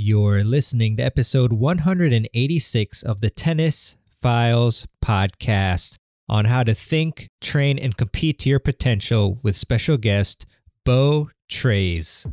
You're listening to episode 186 of the Tennis Files podcast on how to think, train, and compete to your potential with special guest Beau Treyz.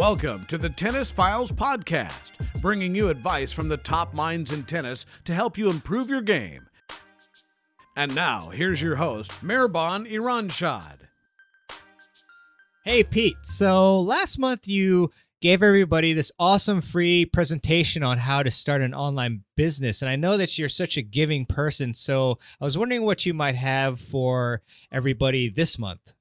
Welcome to the Tennis Files Podcast, bringing you advice from the top minds in tennis to help you improve your game. And now, here's your host, Mehrban Iranshad. Hey, Pete. So last month you gave everybody this awesome free presentation on how to start an online business. And I know that you're such a giving person. So I was wondering what you might have for everybody this month.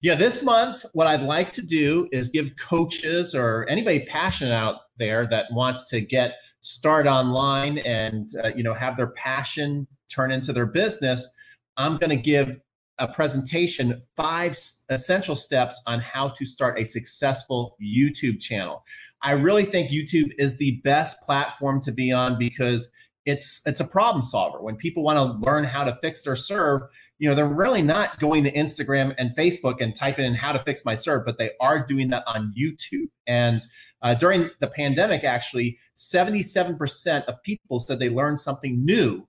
Yeah, this month, what I'd like to do is give coaches or anybody passionate out there that wants to get start online and uh, you know have their passion turn into their business. I'm going to give a presentation five essential steps on how to start a successful YouTube channel. I really think YouTube is the best platform to be on because it's it's a problem solver. When people want to learn how to fix their serve, you know, they're really not going to Instagram and Facebook and typing in how to fix my serve, but they are doing that on YouTube. And uh, during the pandemic, actually, 77% of people said they learned something new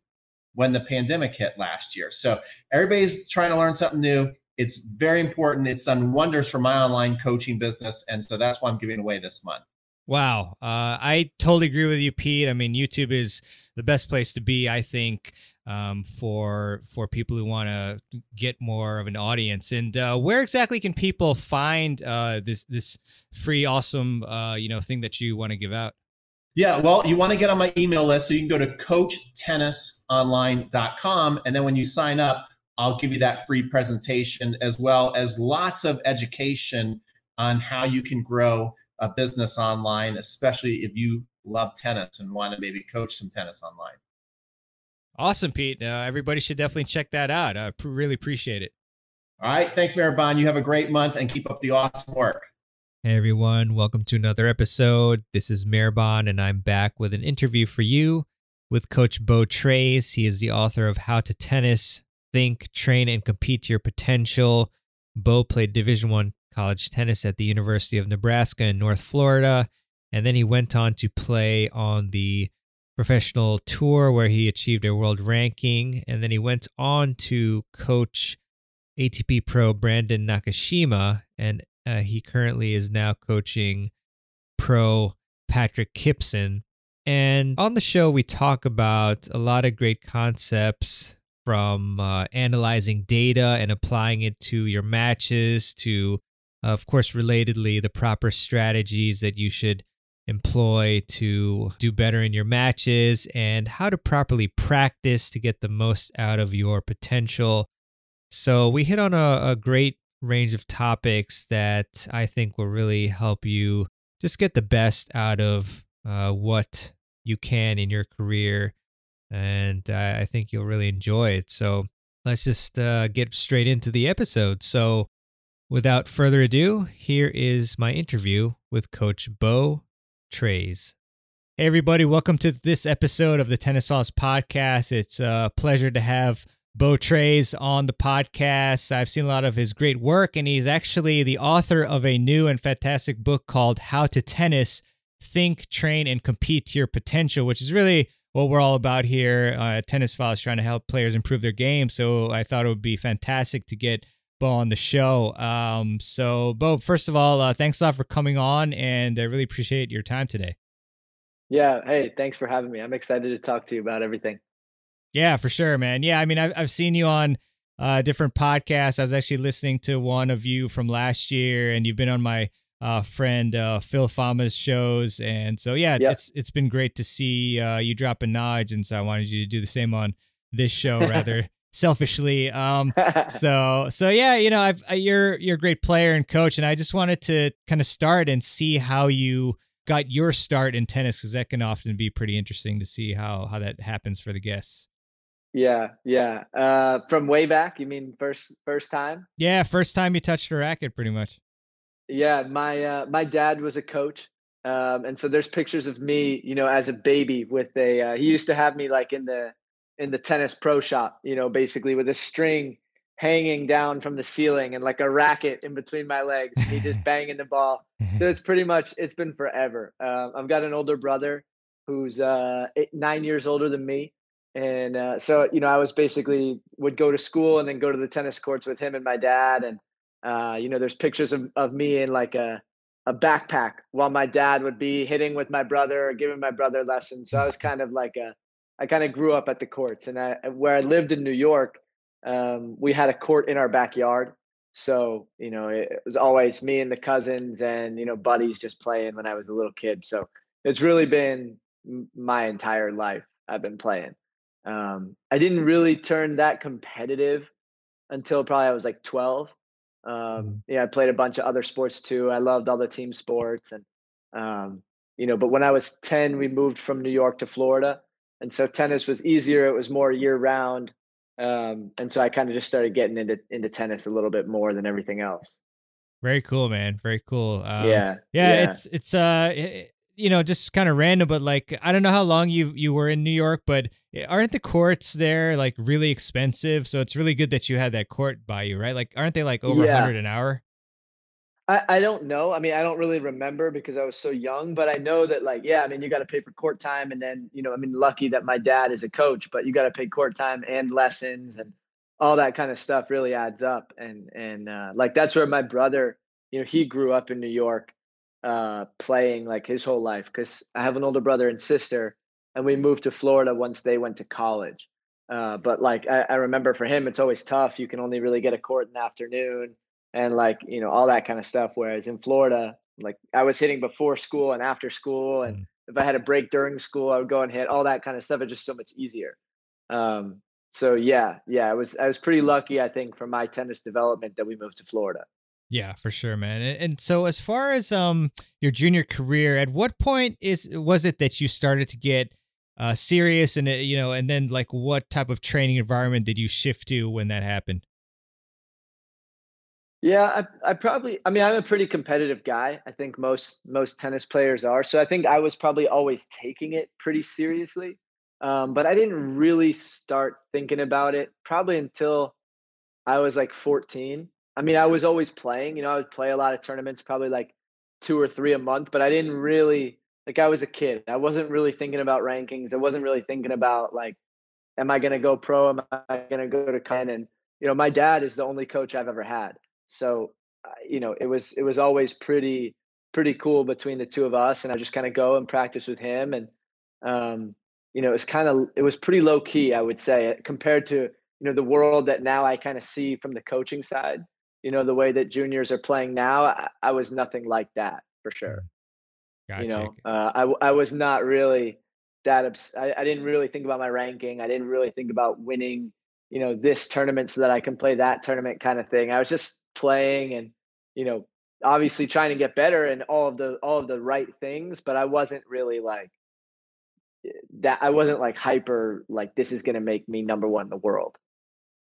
when the pandemic hit last year. So everybody's trying to learn something new. It's very important. It's done wonders for my online coaching business. And so that's why I'm giving away this month. Wow. Uh, I totally agree with you, Pete. I mean, YouTube is the best place to be, I think um, for for people who want to get more of an audience. And uh, where exactly can people find uh, this this free, awesome, uh, you know, thing that you want to give out? Yeah, well, you want to get on my email list, so you can go to coachtennisonline.com, and then when you sign up, I'll give you that free presentation as well as lots of education on how you can grow a business online, especially if you love tennis and want to maybe coach some tennis online. Awesome, Pete. Uh, everybody should definitely check that out. I pr- really appreciate it. All right. Thanks, Mehrban. You have a great month and keep up the awesome work. Hey, everyone. Welcome to another episode. This is Mehrban, and I'm back with an interview for you with Coach Beau Treyz. He is the author of How to Tennis, Think, Train, and Compete to Your Potential. Bo played Division One college tennis at the University of Nebraska in North Florida, and then he went on to play on the professional tour where he achieved a world ranking. And then he went on to coach ATP pro Brandon Nakashima. And uh, he currently is now coaching pro Patrick Kypson. And on the show, we talk about a lot of great concepts from uh, analyzing data and applying it to your matches to, of course, relatedly, the proper strategies that you should employ to do better in your matches and how to properly practice to get the most out of your potential. So, we hit on a, a great range of topics that I think will really help you just get the best out of uh, what you can in your career. And uh, I think you'll really enjoy it. So, let's just uh, get straight into the episode. So, without further ado, here is my interview with Coach Beau Treyz. Hey, everybody, welcome to this episode of the Tennis Files podcast. It's a pleasure to have Beau Treyz on the podcast. I've seen a lot of his great work, and he's actually the author of a new and fantastic book called How to Tennis Think, Train, and Compete to Your Potential, which is really what we're all about here. Uh, Tennis Files trying to help players improve their game. So I thought it would be fantastic to get Beau on the show. Um, so, Bo, first of all, uh, thanks a lot for coming on, and I really appreciate your time today. Yeah. Hey, thanks for having me. I'm excited to talk to you about everything. Yeah, for sure, man. Yeah, I mean, I've I've seen you on uh, different podcasts. I was actually listening to one of you from last year, and you've been on my uh, friend uh, Phil Fama's shows, and so yeah, yep. it's it's been great to see uh, you dropping knowledge, and so I wanted you to do the same on this show rather selfishly. Um, so so yeah, you know, I've uh, you're you're a great player and coach, and I just wanted to kind of start and see how you got your start in tennis because that can often be pretty interesting to see how how that happens for the guests. Yeah, yeah. Uh, from way back, you mean first first time? Yeah, first time you touched a racket, pretty much. Yeah, my uh, my dad was a coach, um, and so there's pictures of me, you know, as a baby with a. Uh, he used to have me like in the in the tennis pro shop, you know, basically with a string hanging down from the ceiling and like a racket in between my legs, me just banging the ball. So it's pretty much it's been forever. Uh, I've got an older brother who's uh, eight, nine years older than me, and uh, so you know i was basically would go to school and then go to the tennis courts with him and my dad and uh, you know there's pictures of, of me in like a, a backpack while my dad would be hitting with my brother or giving my brother lessons so i was kind of like a i kind of grew up at the courts and I, where i lived in new york um, we had a court in our backyard so you know it, it was always me and the cousins and you know buddies just playing when i was a little kid so it's really been my entire life i've been playing um, I didn't really turn that competitive until probably I was like 12. Um, mm-hmm. yeah, I played a bunch of other sports too. I loved all the team sports and, um, you know, but when I was 10, we moved from New York to Florida. And so tennis was easier. It was more year round. Um, and so I kind of just started getting into, into tennis a little bit more than everything else. Very cool, man. Very cool. Um, yeah, yeah. Yeah. It's, it's, uh, you know, just kind of random, but like I don't know how long you you were in New York, but aren't the courts there like really expensive? So it's really good that you had that court by you, right? Like, aren't they like over yeah. hundred an hour? I, I don't know. I mean, I don't really remember because I was so young, but I know that like, yeah, I mean, you got to pay for court time, and then you know, I mean, lucky that my dad is a coach, but you got to pay court time and lessons and all that kind of stuff really adds up. And and uh, like that's where my brother, you know, he grew up in New York uh, playing like his whole life because I have an older brother and sister, and we moved to Florida once they went to college. Uh, but like I, I, remember for him, it's always tough. You can only really get a court in the afternoon, and like you know all that kind of stuff. Whereas in Florida, like I was hitting before school and after school, and mm. if I had a break during school, I would go and hit all that kind of stuff. It's just so much easier. Um, so yeah, yeah, I was I was pretty lucky, I think, for my tennis development that we moved to Florida. Yeah, for sure, man. And, so as far as um your junior career, at what point is was it that you started to get uh serious and you know, and then like what type of training environment did you shift to when that happened? Yeah, I, I probably I mean I'm a pretty competitive guy. I think most most tennis players are. So I think I was probably always taking it pretty seriously. Um, but I didn't really start thinking about it probably until I was like 14 I mean, I was always playing. You know, I would play a lot of tournaments, probably like two or three a month, but I didn't really like. I was a kid. I wasn't really thinking about rankings. I wasn't really thinking about like, am I going to go pro? Am I going to go to Ken? And you know, my dad is the only coach I've ever had. So, uh, you know, it was it was always pretty pretty cool between the two of us, and I just kind of go and practice with him, and um, you know, it was kind of it was pretty low key, I would say, compared to you know the world that now I kind of see from the coaching side you know the way that juniors are playing now i, I was nothing like that for sure gotcha. you know uh, I, I was not really that obs- I, I didn't really think about my ranking i didn't really think about winning you know this tournament so that i can play that tournament kind of thing i was just playing and you know obviously trying to get better and all of the all of the right things but i wasn't really like eh, that i wasn't like hyper like this is going to make me number one in the world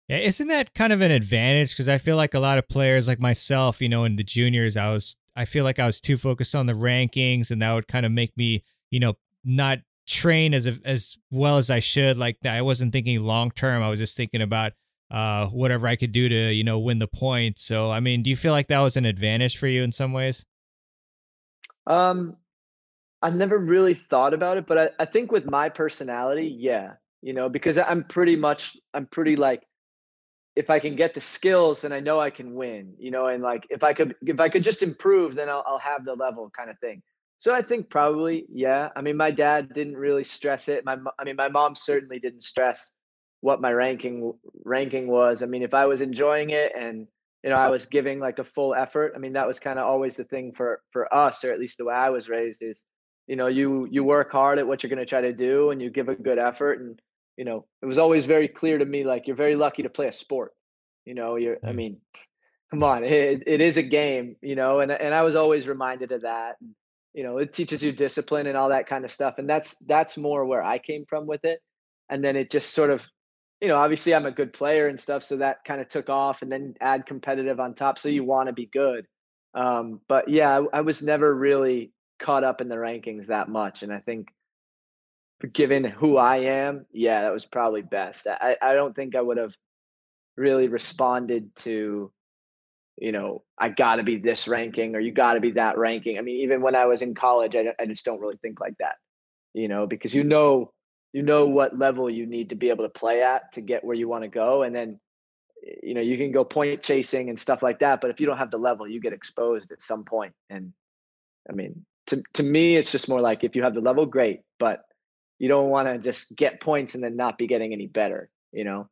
yeah, isn't that kind of an advantage? Because I feel like a lot of players, like myself, you know, in the juniors, I was, I feel like I was too focused on the rankings, and that would kind of make me, you know, not train as as well as I should. Like I wasn't thinking long term. I was just thinking about uh, whatever I could do to, you know, win the point. So, I mean, do you feel like that was an advantage for you in some ways? Um, I've never really thought about it, but I, I think with my personality, yeah, you know, because I'm pretty much, I'm pretty like if I can get the skills, then I know I can win, you know, and like if I could if I could just improve, then I'll, I'll have the level kind of thing. So I think probably, yeah. I mean, my dad didn't really stress it. My, I mean, my mom certainly didn't stress what my ranking ranking was. I mean, if I was enjoying it and you know I was giving like a full effort, I mean, that was kind of always the thing for for us, or at least the way I was raised is, you know, you you work hard at what you're going to try to do, and you give a good effort, and you know, it was always very clear to me like you're very lucky to play a sport. You know, you're I mm. mean, come on, it, it is a game, you know, and and I was always reminded of that. And, you know, it teaches you discipline and all that kind of stuff. And that's that's more where I came from with it. And then it just sort of, you know, obviously I'm a good player and stuff, so that kind of took off. And then add competitive on top, so you want to be good. Um, but yeah, I, I was never really caught up in the rankings that much, and I think given who I am, yeah, that was probably best. I, I don't think I would have really responded to, you know, I got to be this ranking or you got to be that ranking. I mean, even when I was in college, I, I just don't really think like that, you know, because you know, you know what level you need to be able to play at to get where you want to go. And then, you know, you can go point chasing and stuff like that. But if you don't have the level, you get exposed at some point. And I mean, to, to me, it's just more like if you have the level, great. But you don't want to just get points and then not be getting any better, you know?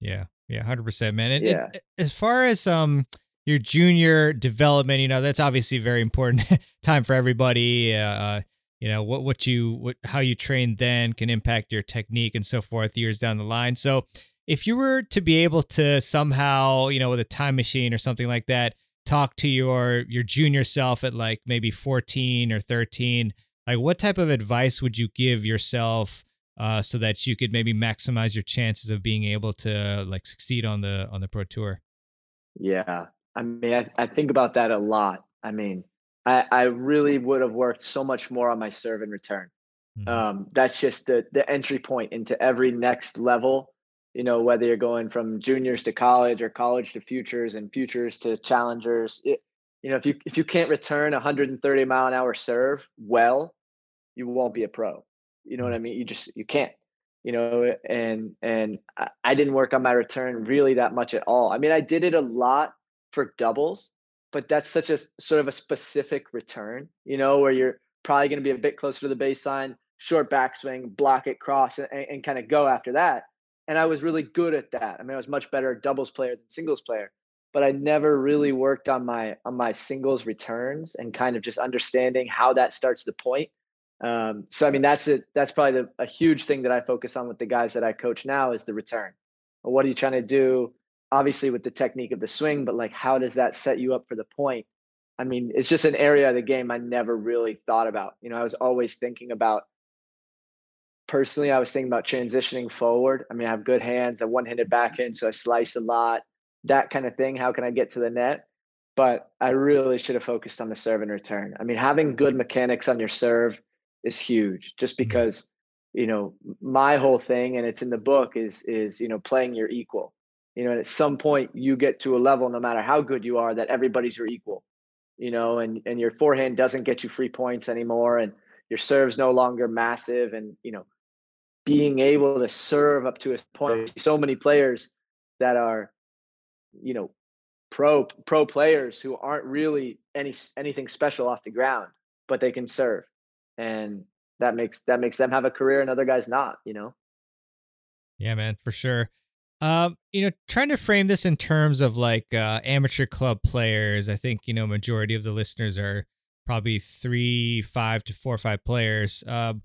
Yeah. Yeah. 100%, man. And Yeah. it- as far as, um, your junior development, you know, that's obviously very important time for everybody. Uh, you know, what, what you, what, how you train then can impact your technique and so forth years down the line. So if you were to be able to somehow, you know, with a time machine or something like that, talk to your, your junior self at like maybe 14 or 13, like what type of advice would you give yourself uh, so that you could maybe maximize your chances of being able to like succeed on the on the pro tour Yeah. I mean, I, I think about that a lot. I mean, I, I really would have worked so much more on my serve and return. Mhm. Um, that's just the the entry point into every next level. You know, whether you're going from juniors to college or college to futures and futures to challengers. It, you know, if you if you can't return 130 mile an hour serve well, you won't be a pro. You know what I mean? You just you can't. You know, and and I, I didn't work on my return really that much at all. I mean, I did it a lot for doubles, but that's such a sort of a specific return. You know, where you're probably going to be a bit closer to the baseline, short backswing, block it, cross, and, and kind of go after that. And I was really good at that. I mean, I was much better doubles player than singles player, but I never really worked on my on my singles returns and kind of just understanding how that starts the point. Um, so I mean, that's it. That's probably the, a huge thing that I focus on with the guys that I coach now is the return. What are you trying to do? Obviously, with the technique of the swing, but like, how does that set you up for the point? I mean, it's just an area of the game I never really thought about. You know, I was always thinking about personally, I was thinking about transitioning forward. I mean, I have good hands, a one handed mm-hmm. backhand, so I slice a lot, that kind of thing. How can I get to the net? But I really should have focused on the serve and return. I mean, having good mechanics on your serve is huge just mm-hmm. because, you know, my whole thing, and it's in the book, is is, you know, playing your equal. You know, and at some point you get to a level, no matter how good you are, that everybody's your equal you know, and and your forehand doesn't get you free points anymore, and your serve's no longer massive, and you know, being able to serve up to a point. So many players that are, you know, pro pro players who aren't really any anything special off the ground, but they can serve, and that makes that makes them have a career, and other guys not. You know. Yeah, man, for sure. Um, you know, trying to frame this in terms of like uh, amateur club players. I think you know majority of the listeners are probably three, five to four or five players. Um,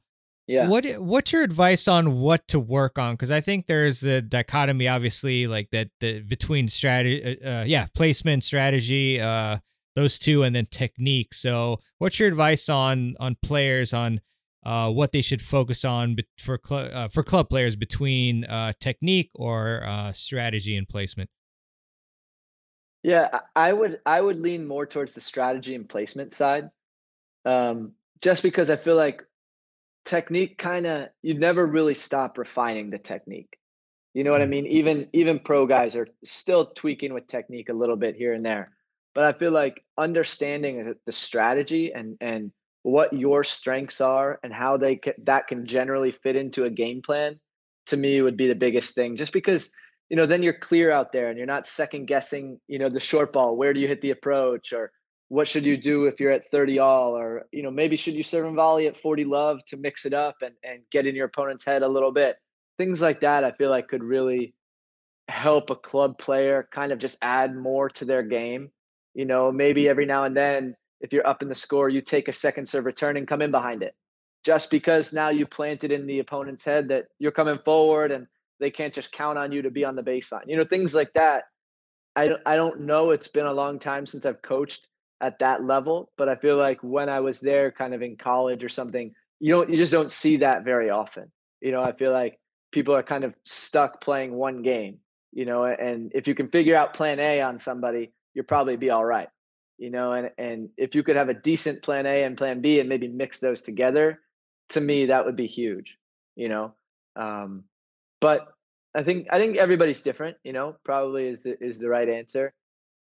Yeah. What what's your advice on what to work on? Because I think there's the dichotomy, obviously, like that the between strategy, uh, yeah, placement, strategy, uh, those two, and then technique. So, what's your advice on on players on uh, what they should focus on for cl- uh, for club players between uh, technique or uh, strategy and placement? Yeah, I would I would lean more towards the strategy and placement side, um, just because I feel like technique kind of you never really stop refining the technique. You know what I Mm. mean? Even even pro guys are still tweaking with technique a little bit here and there, but I feel like understanding the the strategy and and what your strengths are and how they can, that can generally fit into a game plan to me would be the biggest thing. Just because you know then you're clear out there and you're not second guessing you know the short ball where do you hit the approach or what should you do if you're at 30 all or you know maybe should you serve and volley at 40 love to mix it up and and get in your opponent's head a little bit things like that i feel like could really help a club player kind of just add more to their game you know maybe mm-hmm. every now and then if you're up in the score you take a second serve return and come in behind it just because now you planted in the opponent's head that you're coming forward and they can't just count on you to be on the baseline. You know, things like that. I don't, I don't know. It's been a long time since I've coached at that level. But I feel like when I was there, kind of in college or something, you don't you just don't see that very often. You know, I feel like people are kind of stuck playing one game. You know, and if you can figure out Plan A on somebody, you'll probably be all right. You know, and and if you could have a decent Plan A and Plan B and maybe mix those together, to me that would be huge. You know, um, but I think I think everybody's different. You know, probably is the, is the right answer.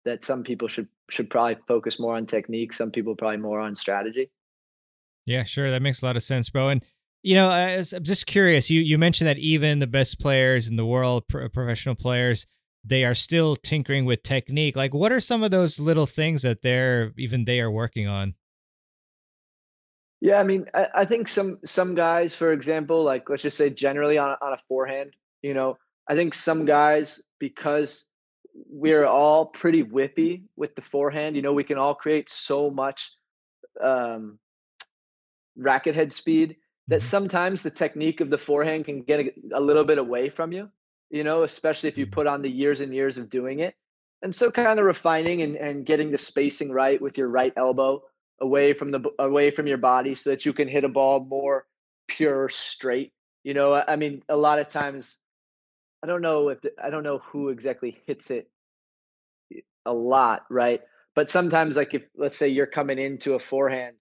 That some people should should probably focus more on technique. Some people probably more on strategy. Yeah, sure, that makes a lot of sense, bro. And you know, I'm just curious. You you mentioned that even the best players in the world, pro- professional players, they are still tinkering with technique. Like, what are some of those little things that they're even they are working on? Yeah, I mean, I, I think some some guys, for example, like let's just say generally on on a forehand, you know, I think some guys because we're all pretty whippy with the forehand. You know, we can all create so much um, racket head speed that mm-hmm. sometimes the technique of the forehand can get a, a, little bit away from you. You know, especially if you mm-hmm. put on the years and years of doing it. And so, kind of refining and, and getting the spacing right with your right elbow away from the away from your body so that you can hit a ball more pure straight. You know, I mean, a lot of times I don't know if the, I don't know who exactly hits it a lot, right? But sometimes, like if let's say you're coming into a forehand,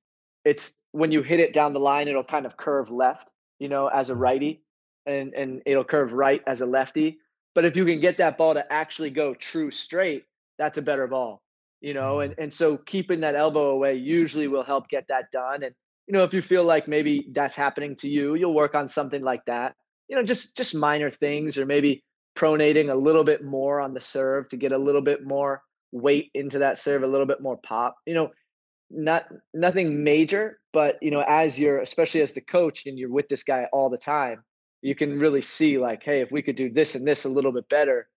it's when you hit it down the line, it'll kind of curve left, you know, as a mm-hmm. righty, and and it'll curve right as a lefty. But if you can get that ball to actually go true straight, that's a better ball, you know. And mm-hmm. and so keeping that elbow away usually will help get that done. And you know, if you feel like maybe that's happening to you, you'll work on something like that you know, just just minor things, or maybe pronating a little bit more on the serve to get a little bit more weight into that serve, a little bit more pop. You know, not nothing major, but you know, as you're especially as the coach and you're with this guy all the time, you can really see like, hey, if we could do this and this a little bit better,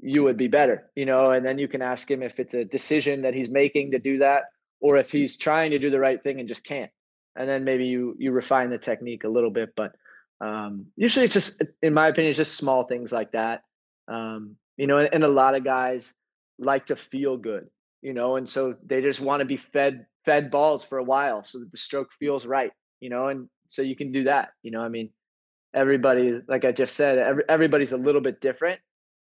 you would be better, you know, and then you can ask him if it's a decision that he's making to do that or if he's trying to do the right thing and just can't. And then maybe you you refine the technique a little bit, but um, usually, it's just, in my opinion, it's just small things like that. Um, you know, and, and, a lot of guys like to feel good, you know, and so they just want to be fed fed balls for a while so that the stroke feels right, you know, and so you can do that. You know, I mean, everybody, like I just said, every, everybody's a little bit different,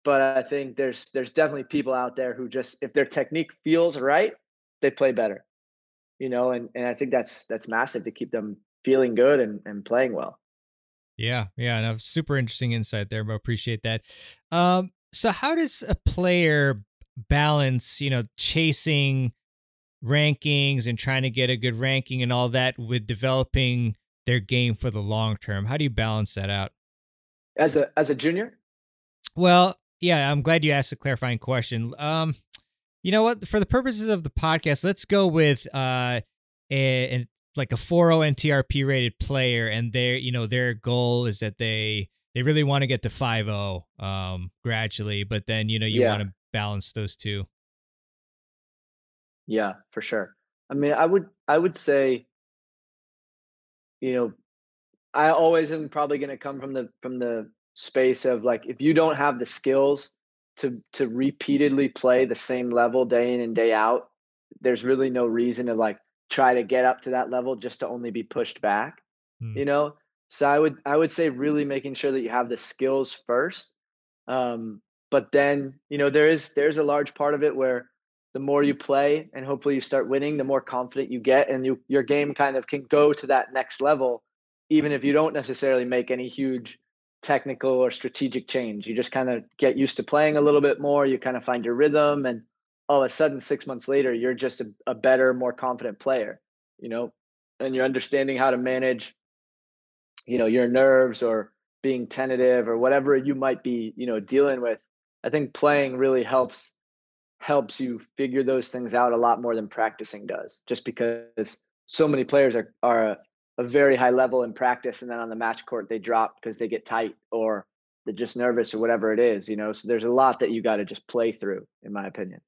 but I think there's there's definitely people out there who just if their technique feels right, they play better. You know, and and I think that's that's massive to keep them feeling good and, and playing well. Yeah, yeah, and a super interesting insight there, but appreciate that. Um, so how does a player balance, you know, chasing rankings and trying to get a good ranking and all that with developing their game for the long term? How do you balance that out? As a as a junior? Well, yeah, I'm glad you asked a clarifying question. Um, you know what? For the purposes of the podcast, let's go with uh, a, like a 4.0 NTRP rated player, and their you know their goal is that they they really want to get to 5.0 um, gradually, but then you know you yeah. want to balance those two. Yeah, for sure. I mean, I would I would say, you know, I always am probably going to come from the from the space of like if you don't have the skills to to repeatedly play the same level day in and day out, there's really no reason to like try to get up to that level just to only be pushed back mm. you know? So i would i would say really making sure that you have the skills first um, but then you know there is there's a large part of it where the more you play and hopefully you start winning the more confident you get and you your game kind of can go to that next level even if you don't necessarily make any huge technical or strategic change. You just kind of get used to playing a little bit more you kind of find your rhythm and all of a sudden six months later you're just a, a better more confident player you know? And you're understanding how to manage you know your nerves or being tentative or whatever you might be you know dealing with. I think playing really helps helps you figure those things out a lot more than practicing does just because so many players are are a, a very high level in practice and then on the match court they drop because they get tight or they're just nervous or whatever it is you know so there's a lot that you got to just play through in my opinion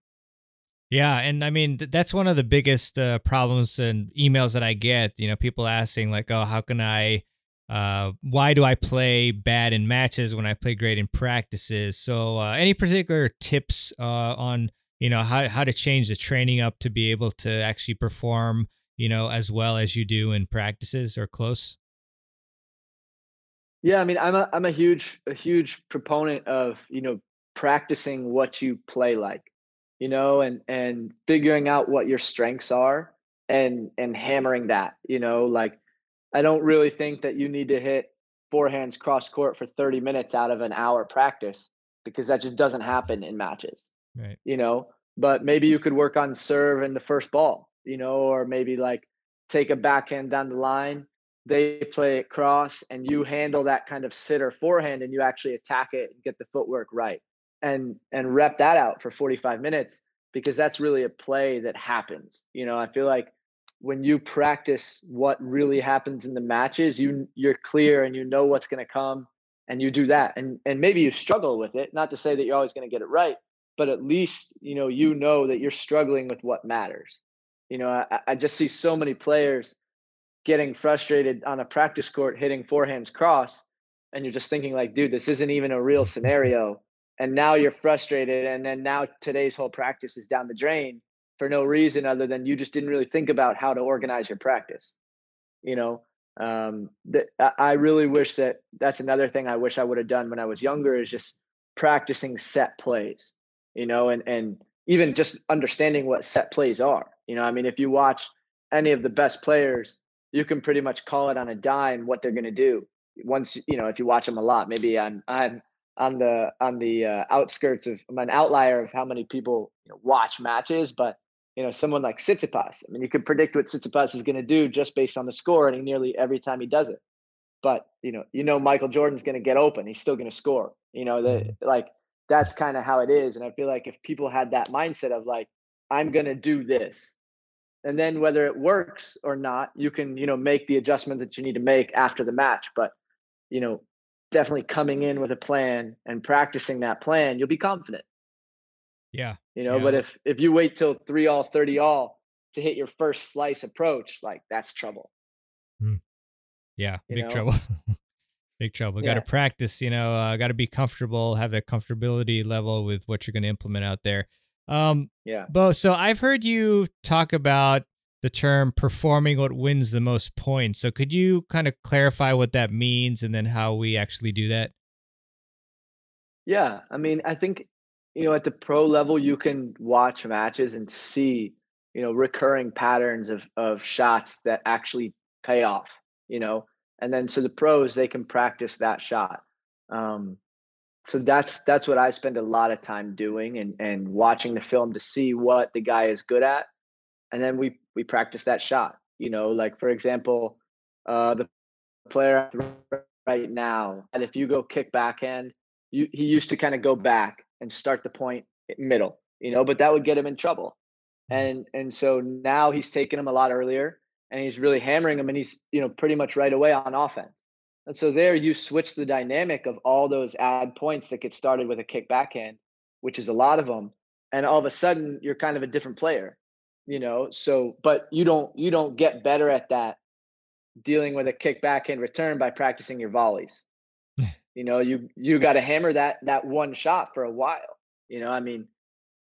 yeah, and I mean th- that's one of the biggest uh, problems and emails that I get. You know, people asking like, "Oh, how can I? Uh, why do I play bad in matches when I play great in practices?" So, uh, any particular tips uh, on you know how how to change the training up to be able to actually perform you know as well as you do in practices or close yeah i mean i'm a i'm a huge a huge proponent of you know practicing what you play like you know and and figuring out what your strengths are and and hammering that you know like i don't really think that you need to hit forehands cross court for 30 minutes out of an hour practice because that just doesn't happen in matches Right. You know, but maybe you could work on serve in the first ball, you know, or maybe like take a backhand down the line. They play it cross and you handle that kind of sitter forehand and you actually attack it and get the footwork right and and rep that out for 45 minutes because that's really a play that happens. You know, I feel like when you practice what really happens in the matches, you you're clear and you know what's going to come and you do that. And and maybe you struggle with it, not to say that you're always going to get it right, but at least you know you know that you're struggling with what matters you know I, I, just see so many players getting frustrated on a practice court hitting forehands cross and you're just thinking like dude this isn't even a real scenario and now you're frustrated and then now today's whole practice is down the drain for no reason other than you just didn't really think about how to organize your practice you know um, that i really wish that that's another thing i wish i would have done when i was younger is just practicing set plays you know, and and even just understanding what set plays are. You know, I mean, if you watch any of the best players, you can pretty much call it on a dime what they're going to do. Once you know, if you watch them a lot, maybe I'm I'm on the on the uh, outskirts of I'm an outlier of how many people you know, watch matches, but you know, someone like Tsitsipas, I mean, you can predict what Tsitsipas is going to do just based on the score, and he nearly every time he does it. But you know, you know, Michael Jordan's going to get open; he's still going to score. You know, the mm-hmm. like that's kind of how it is. And I feel like if people had that mindset of like, I'm going to do this, and then whether it works or not, you can, you know, make the adjustment that you need to make after the match. But, you know, definitely coming in with a plan and practicing that plan, you'll be confident. Yeah. You know, yeah. but if if you wait till three all, 30 all to hit your first slice approach, like that's trouble. Hmm. Yeah, you big know? trouble. big trouble. Yeah. Got to practice, you know, uh, got to be comfortable, have that comfortability level with what you're going to implement out there. Um, yeah. Bo, so I've heard you talk about the term performing what wins the most points. So could you kind of clarify what that means and then how we actually do that? Yeah. I mean, I think, you know, at the pro level, you can watch matches and see, you know, recurring patterns of, of shots that actually pay off, you know, and then so the pros they can practice that shot. Um, so that's that's what i spend a lot of time doing and and watching the film to see what the guy is good at. And then we we practice that shot you know? Like for example uh the player right now and if you go kick backhand you he used to kind of go back and start the point middle you know but that would get him in trouble. Mm-hmm. and and so now he's taking him a lot earlier and he's really hammering him and he's you know pretty much right away on offense. And so there you switch the dynamic of all those ad points that get started with a kick backhand which is a lot of them and all of a sudden you're kind of a different player you know? So but you don't you don't get better at that dealing with a kick backhand return by practicing your volleys you know you you got to hammer that that one shot for a while you know i mean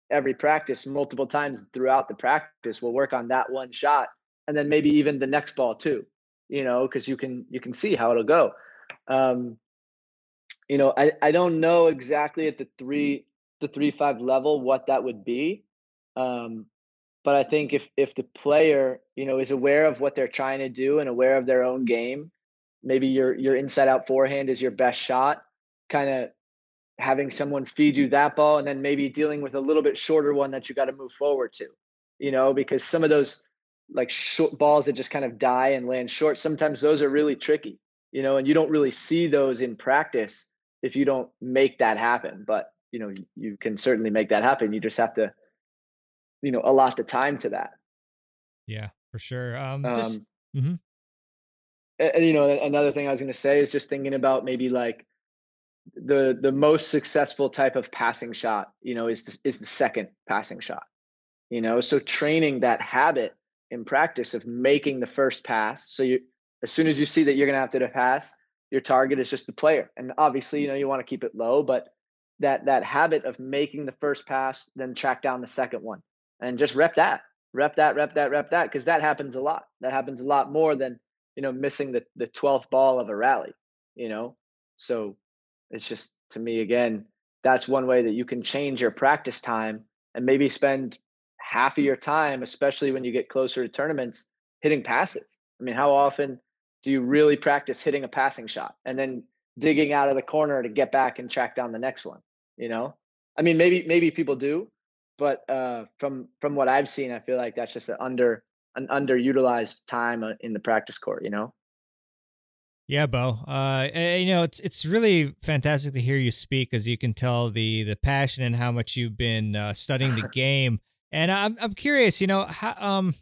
every practice multiple times throughout the practice we'll work on that one shot and then maybe even the next ball too you know because you can you can see how it'll go. Um you know i i don't know exactly at the three the three five level what that would be um but i think if if the player you know is aware of what they're trying to do and aware of their own game maybe your your inside out forehand is your best shot kind of having someone feed you that ball and then maybe dealing with a little bit shorter one that you got to move forward to you know because some of those like short balls that just kind of die and land short sometimes those are really tricky you know and you don't really see those in practice if you don't make that happen but you know you can certainly make that happen you just have to you know allot the time to that yeah for sure um, this, um mm-hmm. And, you know another thing i was going to say is just thinking about maybe like the the most successful type of passing shot you know is the, is the second passing shot you know so training that habit in practice of making the first pass. So you, as soon as you see that you're going to have to pass, your target is just the player. And obviously, you know, you want to keep it low, but that that habit of making the first pass, then track down the second one, and just rep that, rep that, rep that, rep that, because that happens a lot. That happens a lot more than you know missing the the twelfth ball of a rally. You know, so it's just to me again, that's one way that you can change your practice time and maybe spend half of your time, especially when you get closer to tournaments, hitting passes. I mean, how often do you really practice hitting a passing shot and then digging out of the corner to get back and track down the next one? You know, I mean, maybe maybe people do, but uh, from from what I've seen, I feel like that's just an under an underutilized time uh, in the practice court. You know. Yeah, Bo. Uh, you know, it's it's really fantastic to hear you speak, as you can tell the the passion and how much you've been uh, studying the game. And I'm I'm curious, you know, how um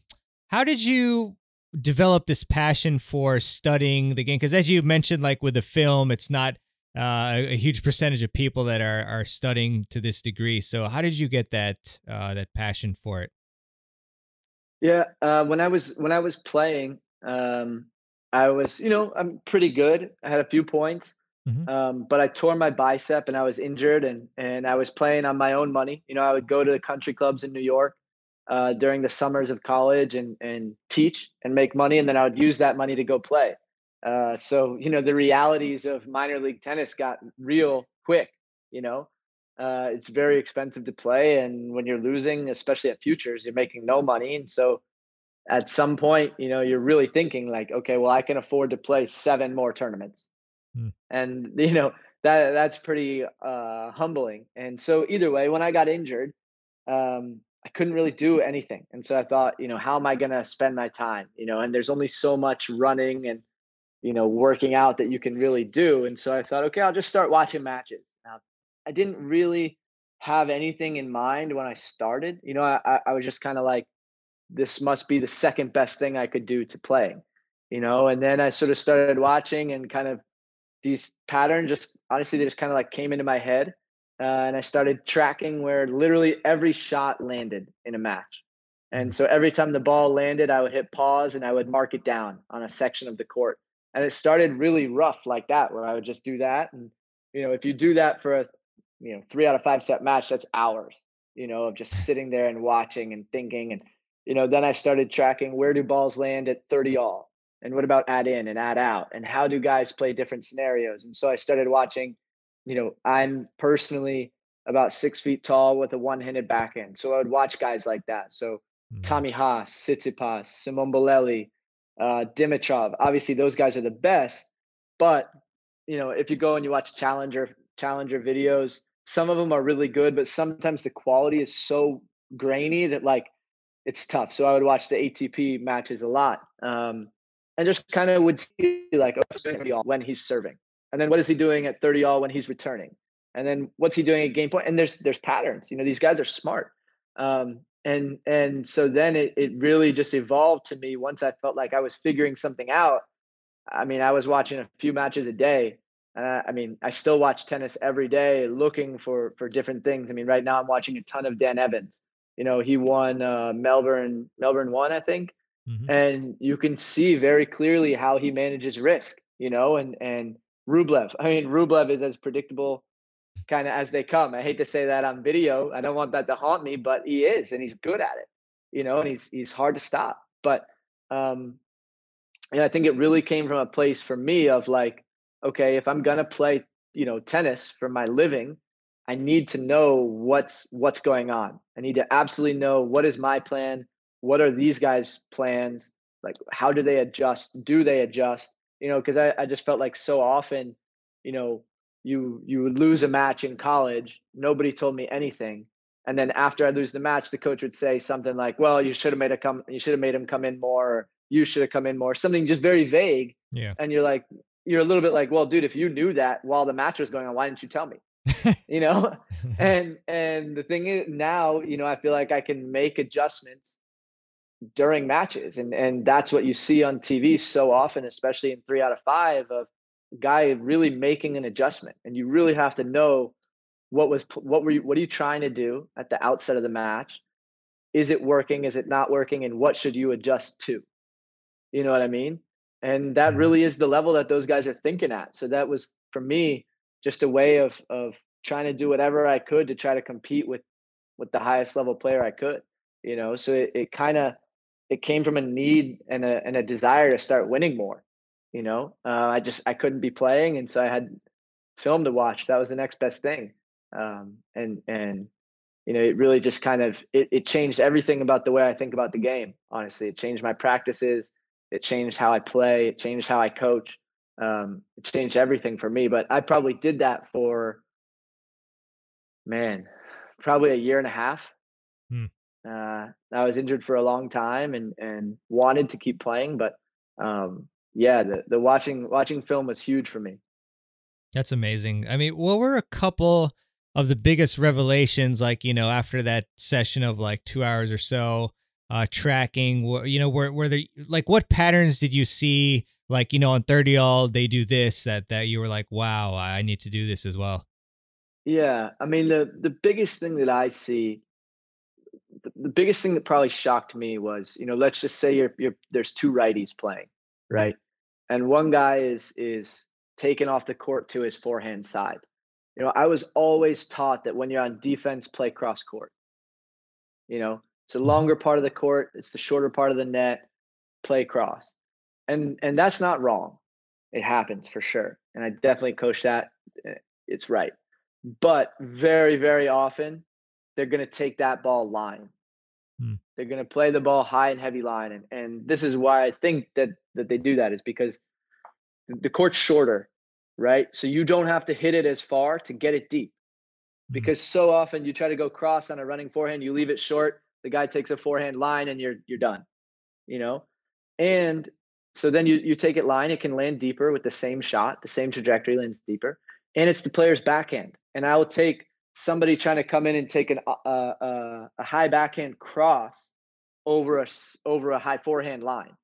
how did you develop this passion for studying the game? Because as you mentioned, like with the film, it's not uh, a huge percentage of people that are are studying to this degree. So how did you get that uh, that passion for it? Yeah, uh, when I was when I was playing, um, I was, you know, I'm pretty good. I had a few points, mm-hmm. um, but I tore my bicep and I was injured, and and I was playing on my own money. You know, I would go to the country clubs in New York uh, during the summers of college and and teach and make money, and then I would use that money to go play. Uh, so you know, the realities of minor league tennis got real quick. You know, uh, it's very expensive to play, and when you're losing, especially at futures, you're making no money, and so at some point, you know, you're really thinking like, okay, well, I can afford to play seven more tournaments. Mm. And, you know, that that's pretty uh, humbling. And so either way, when I got injured, um, I couldn't really do anything. And so I thought, you know, how am I going to spend my time? You know, and there's only so much running and, you know, working out that you can really do. And so I thought, okay, I'll just start watching matches. I didn't really have anything in mind when I started. You know, I, I was just kind of like, this must be the second best thing I could do to playing, you know. And then I sort of started watching and kind of these patterns just honestly they just kind of like came into my head, uh, and I started tracking where literally every shot landed in a match. And so every time the ball landed, I would hit pause and I would mark it down on a section of the court. And it started really rough like that, where I would just do that. And you know, if you do that for a you know three out of five set match, that's hours. You know, of just sitting there and watching and thinking and you know, then I started tracking where do balls land at 30 all and what about add in and add out and how do guys play different scenarios. And so I started watching, you know, I'm personally about six feet tall with a one-handed backhand. So I would watch guys like that. So mm-hmm. Tommy Haas, Tsitsipas, Simone Bolelli, uh, Dimitrov. Obviously, those guys are the best. But you know, if you go and you watch Challenger Challenger videos, some of them are really good, but sometimes the quality is so grainy that like it's tough. So I would watch the ATP matches a lot, um, and just kind of would see like oh, when he's serving, and then what is he doing at 30 all when he's returning, and then what's he doing at game point. And there's there's patterns. You know, these guys are smart, um, and and so then it it really just evolved to me once I felt like I was figuring something out. I mean, I was watching a few matches a day. Uh, I mean, I still watch tennis every day, looking for for different things. I mean, right now I'm watching a ton of Dan Evans. You know, he won uh, Melbourne Melbourne one, I think, mm-hmm. and you can see very clearly how he manages risk. You know, and and Rublev. I mean, Rublev is as predictable kind of as they come. I hate to say that on video. I don't want that to haunt me, but he is, and he's good at it. You know, and he's he's hard to stop. But um, and I think it really came from a place for me of like, okay, if I'm gonna play, you know, tennis for my living, I need to know what's what's going on. I need to absolutely know what is my plan, what are these guys' plans, like how do they adjust? Do they adjust? You know, because I, I just felt like so often, you know, you you would lose a match in college, nobody told me anything. And then after I lose the match, the coach would say something like, Well, you should have made a come you should have made him come in more, or you should have come in more, something just very vague. Yeah. And you're like, you're a little bit like, well, dude, if you knew that while the match was going on, why didn't you tell me? you know? And and the thing is now you know i feel like i can make adjustments during matches and and that's what you see on tv so often especially in three out of five of guy really making an adjustment and you really have to know what was what were you what are you trying to do at the outset of the match? Is it working? Is it not working? And what should you adjust to? You know what i mean and that mm-hmm. really is the level that those guys are thinking at so that was for me just a way of of trying to do whatever I could to try to compete with with the highest level player I could. You know, so it, it kind of it came from a need and a and a desire to start winning more. You know, uh, I just I couldn't be playing, and so I had film to watch. That was the next best thing. Um, and and you know, it really just kind of it, it changed everything about the way I think about the game. Honestly, it changed my practices. It changed how I play. It changed how I coach. Um, it changed everything for me. But I probably did that for man, probably a year and a half. Hmm. Uh, I was injured for a long time and and wanted to keep playing, but um, yeah, the the watching watching film was huge for me. That's amazing. I mean, what were a couple of the biggest revelations, like you know, after that session of like two hours or so, uh, tracking? You know, where where there like what patterns did you see? Like you know, on thirty all they do this that that you were like, wow, I need to do this as well. Yeah, I mean the the biggest thing that I see, the, the biggest thing that probably shocked me was, you know, let's just say you're you're there's two righties playing, mm-hmm. right? And one guy is is taken off the court to his forehand side. You know, I was always taught that when you're on defense, play cross court. You know, it's a mm-hmm. longer part of the court, it's the shorter part of the net, play cross. And and that's not wrong. It happens for sure. And I definitely coach that. Eh, it's right. But very, very often, they're going to take that ball line. Hmm. They're going to play the ball high and heavy line, and and this is why I think that that they do that is because the court's shorter, right? So you don't have to hit it as far to get it deep. Hmm. Because so often you try to go cross on a running forehand, you leave it short, the guy takes a forehand line and you're you're done. You know? And so then you you take it line, it can land deeper with the same shot, the same trajectory lands deeper, and it's the player's backhand and I will take somebody trying to come in and take an, uh, uh, a high backhand cross over a over a high forehand line,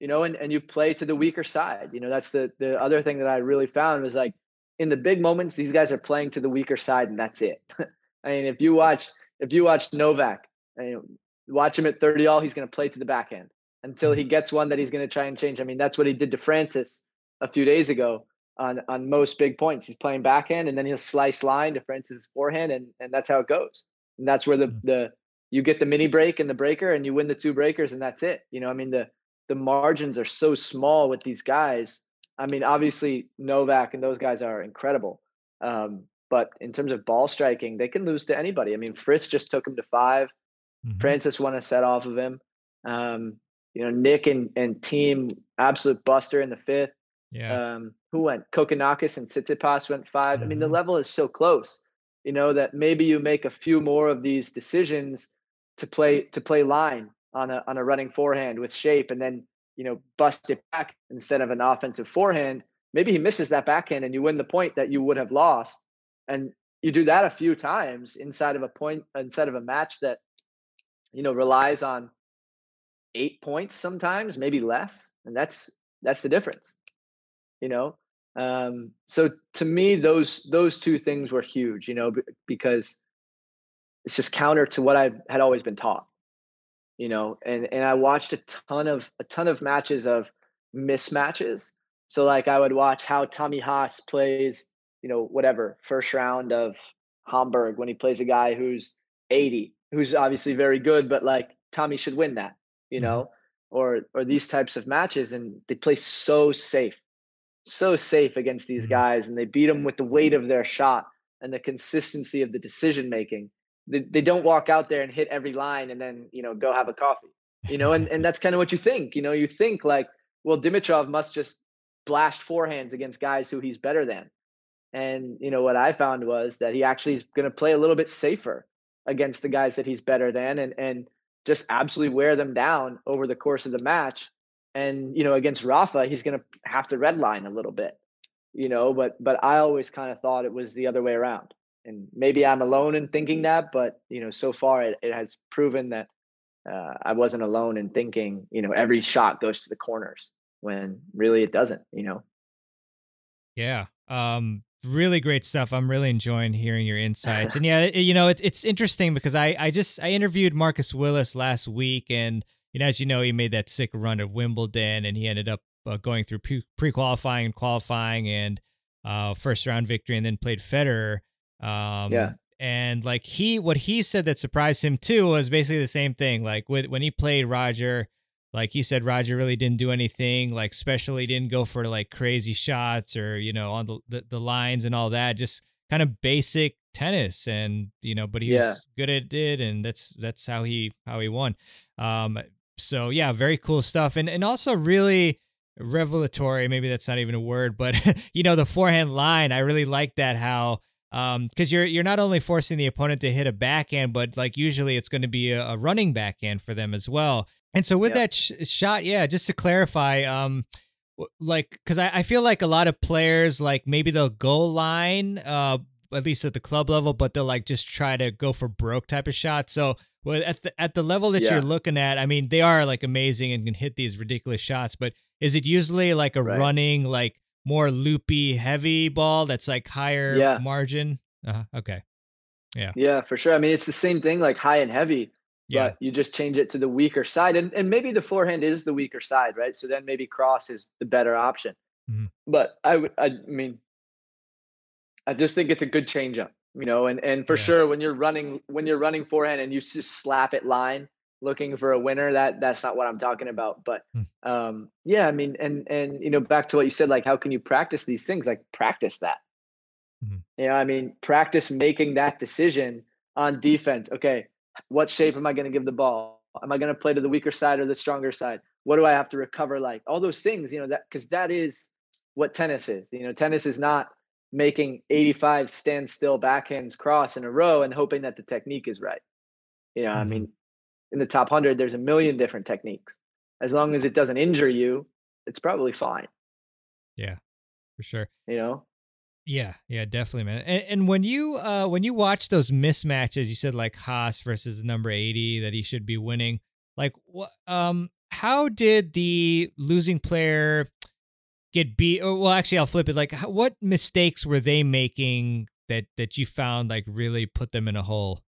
you know, and, and you play to the weaker side. You know, that's the the other thing that I really found was like in the big moments, these guys are playing to the weaker side, and that's it. I mean, if you watch if you watch Novak, you know, watch him at 30 all, he's going to play to the backhand until he gets one that he's going to try and change. I mean, that's what he did to Frances a few days ago on on most big points. He's playing backhand and then he'll slice line to Frances' forehand and and that's how it goes. And that's where the mm. the you get the mini break and the breaker and you win the two breakers and that's it. You know, I mean the the margins are so small with these guys. I mean, obviously Novak and those guys are incredible. Um, but in terms of ball striking, they can lose to anybody. I mean, Fritz just took him to 5 mm-hmm. Frances won a set off of him. Um, you know, Nick and, and Thiem absolute buster in the fifth. Yeah. Um, who went? Kokkinakis and Tsitsipas went 5 mm-hmm. I mean, the mm-hmm. level is so close. You know that maybe you make a few more of these decisions to play to play line on a on a running forehand with shape, and then you know bust it back instead of an offensive forehand. Maybe he misses that backhand, and you win the point that you would have lost. And you do that a few times inside of a point inside of a match that you know relies on eight points sometimes, maybe less, and that's that's the difference you know? Um, so to me those those two things were huge you know because it's just counter to what i had always been taught you know? And and i watched a ton of a ton of matches of mismatches. So like i would watch how tommy haas plays you know whatever first round of hamburg when he plays a guy who's 80 who's obviously very good but like tommy should win that you mm-hmm. know or or these types of matches and they play so safe so safe against these mm-hmm. guys and they beat them with the weight of their shot and the consistency of the decision making. They, they don't walk out there and hit every line and then, you know, go have a coffee. You know, and, and that's kind of what you think. You know, you think like, well, Dimitrov must just blast forehands against guys who he's better than. And, you know, what I found was that he actually is going to play a little bit safer against the guys that he's better than and and just absolutely wear them down over the course of the match and you know against Rafa, he's going to have to redline a little bit, you know. But but I always kind of thought it was the other way around, and maybe I'm alone in thinking that. But you know, so far it, it has proven that uh, I wasn't alone in thinking. You know, every shot goes to the corners when really it doesn't. You know. Yeah. Um, really great stuff. I'm really enjoying hearing your insights. And yeah, you know, it, it's interesting because I, I just I interviewed Marcus Willis last week and you know, as you know, he made that sick run at Wimbledon, and he ended up uh, going through pre qualifying and qualifying and uh, first round victory, and then played Federer. Um, Yeah. And like he, what he said that surprised him too was basically the same thing. Like with when he played Roger, like he said, Roger really didn't do anything like special. He didn't go for like crazy shots or you know on the the, the lines and all that. Just kind of basic tennis, and you know, but he Yeah. was good at it, and that's that's how he how he won. Um, so yeah, very cool stuff, and and also really revelatory. Maybe that's not even a word, but you know, the forehand line. I really like that how um because you're you're not only forcing the opponent to hit a backhand, but like usually it's going to be a, a running backhand for them as well. And so with that sh- shot, yeah, just to clarify, um, like because I, I feel like a lot of players like maybe they'll goal line, uh, at least at the club level, but they'll like just try to go for broke type of shots. So well, at the at the level that Yeah. you're looking at, I mean, they are like amazing and can hit these ridiculous shots. But is it usually like a Right. running, like more loopy, heavy ball that's like higher Yeah. margin? Uh-huh. Okay. Yeah, yeah, for sure. I mean, it's the same thing, like high and heavy, Yeah. but you just change it to the weaker side, and and maybe the forehand is the weaker side, right? So then maybe cross is the better option. Mhm. But I would, I mean, I just think it's a good change up, you know, and and for Yeah. sure when you're running when you're running forehand and you just slap it line looking for a winner, that that's not what I'm talking about. But Hmm. um, yeah, I mean, and and you know, back to what you said, like how can you practice these things? Like practice that. Mhm. You know, I mean, practice making that decision on defense. Okay, what shape am I going to give the ball? Am I going to play to the weaker side or the stronger side? What do I have to recover like? All those things, you know, that because that is what tennis is. You know, tennis is not making 85 standstill backhands cross in a row and hoping that the technique is right. You know, I Mhm. mean, in the top 100, there's a million different techniques. As long as it doesn't injure you, it's probably fine, Yeah, For sure. you know? Yeah, yeah, definitely, man. And, and when you uh when you watch those mismatches, you said like Haas versus number eighty that he should be winning. Like, what? Um, how did the losing player get beat? Or, well, actually, I'll flip it. Like, how, what mistakes were they making that that you found like really put them in a hole?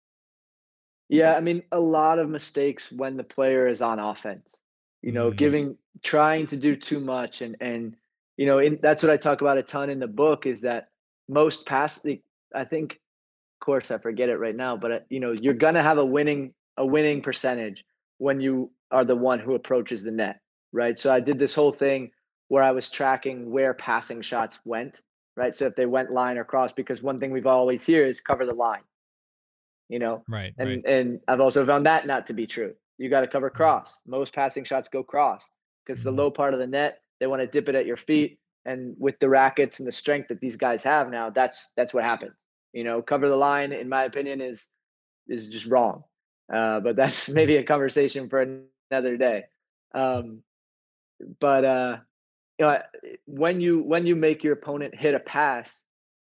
Yeah, I mean, a lot of mistakes when the player is on offense. You know, Mm. giving trying to do too much and and you know, in, that's what I talk about a ton in the book is that most pass I think of course I forget it right now, but uh, you know, you're going to have a winning a winning percentage when you are the one who approaches the net, right? So I did this whole thing where I was tracking where passing shots went, right? So if they went line or cross because one thing we've always hear is cover the line. You know, Right, and right. and I've also found that not to be true. You got to cover cross. Most passing shots go cross because the Mhm. low part of the net, they want to dip it at your feet. And with the rackets and the strength that these guys have now, that's that's what happens. You know, cover the line, in my opinion, is is just wrong. Uh, but that's maybe a conversation for another day. Um, but uh, you know, when you when you make your opponent hit a pass,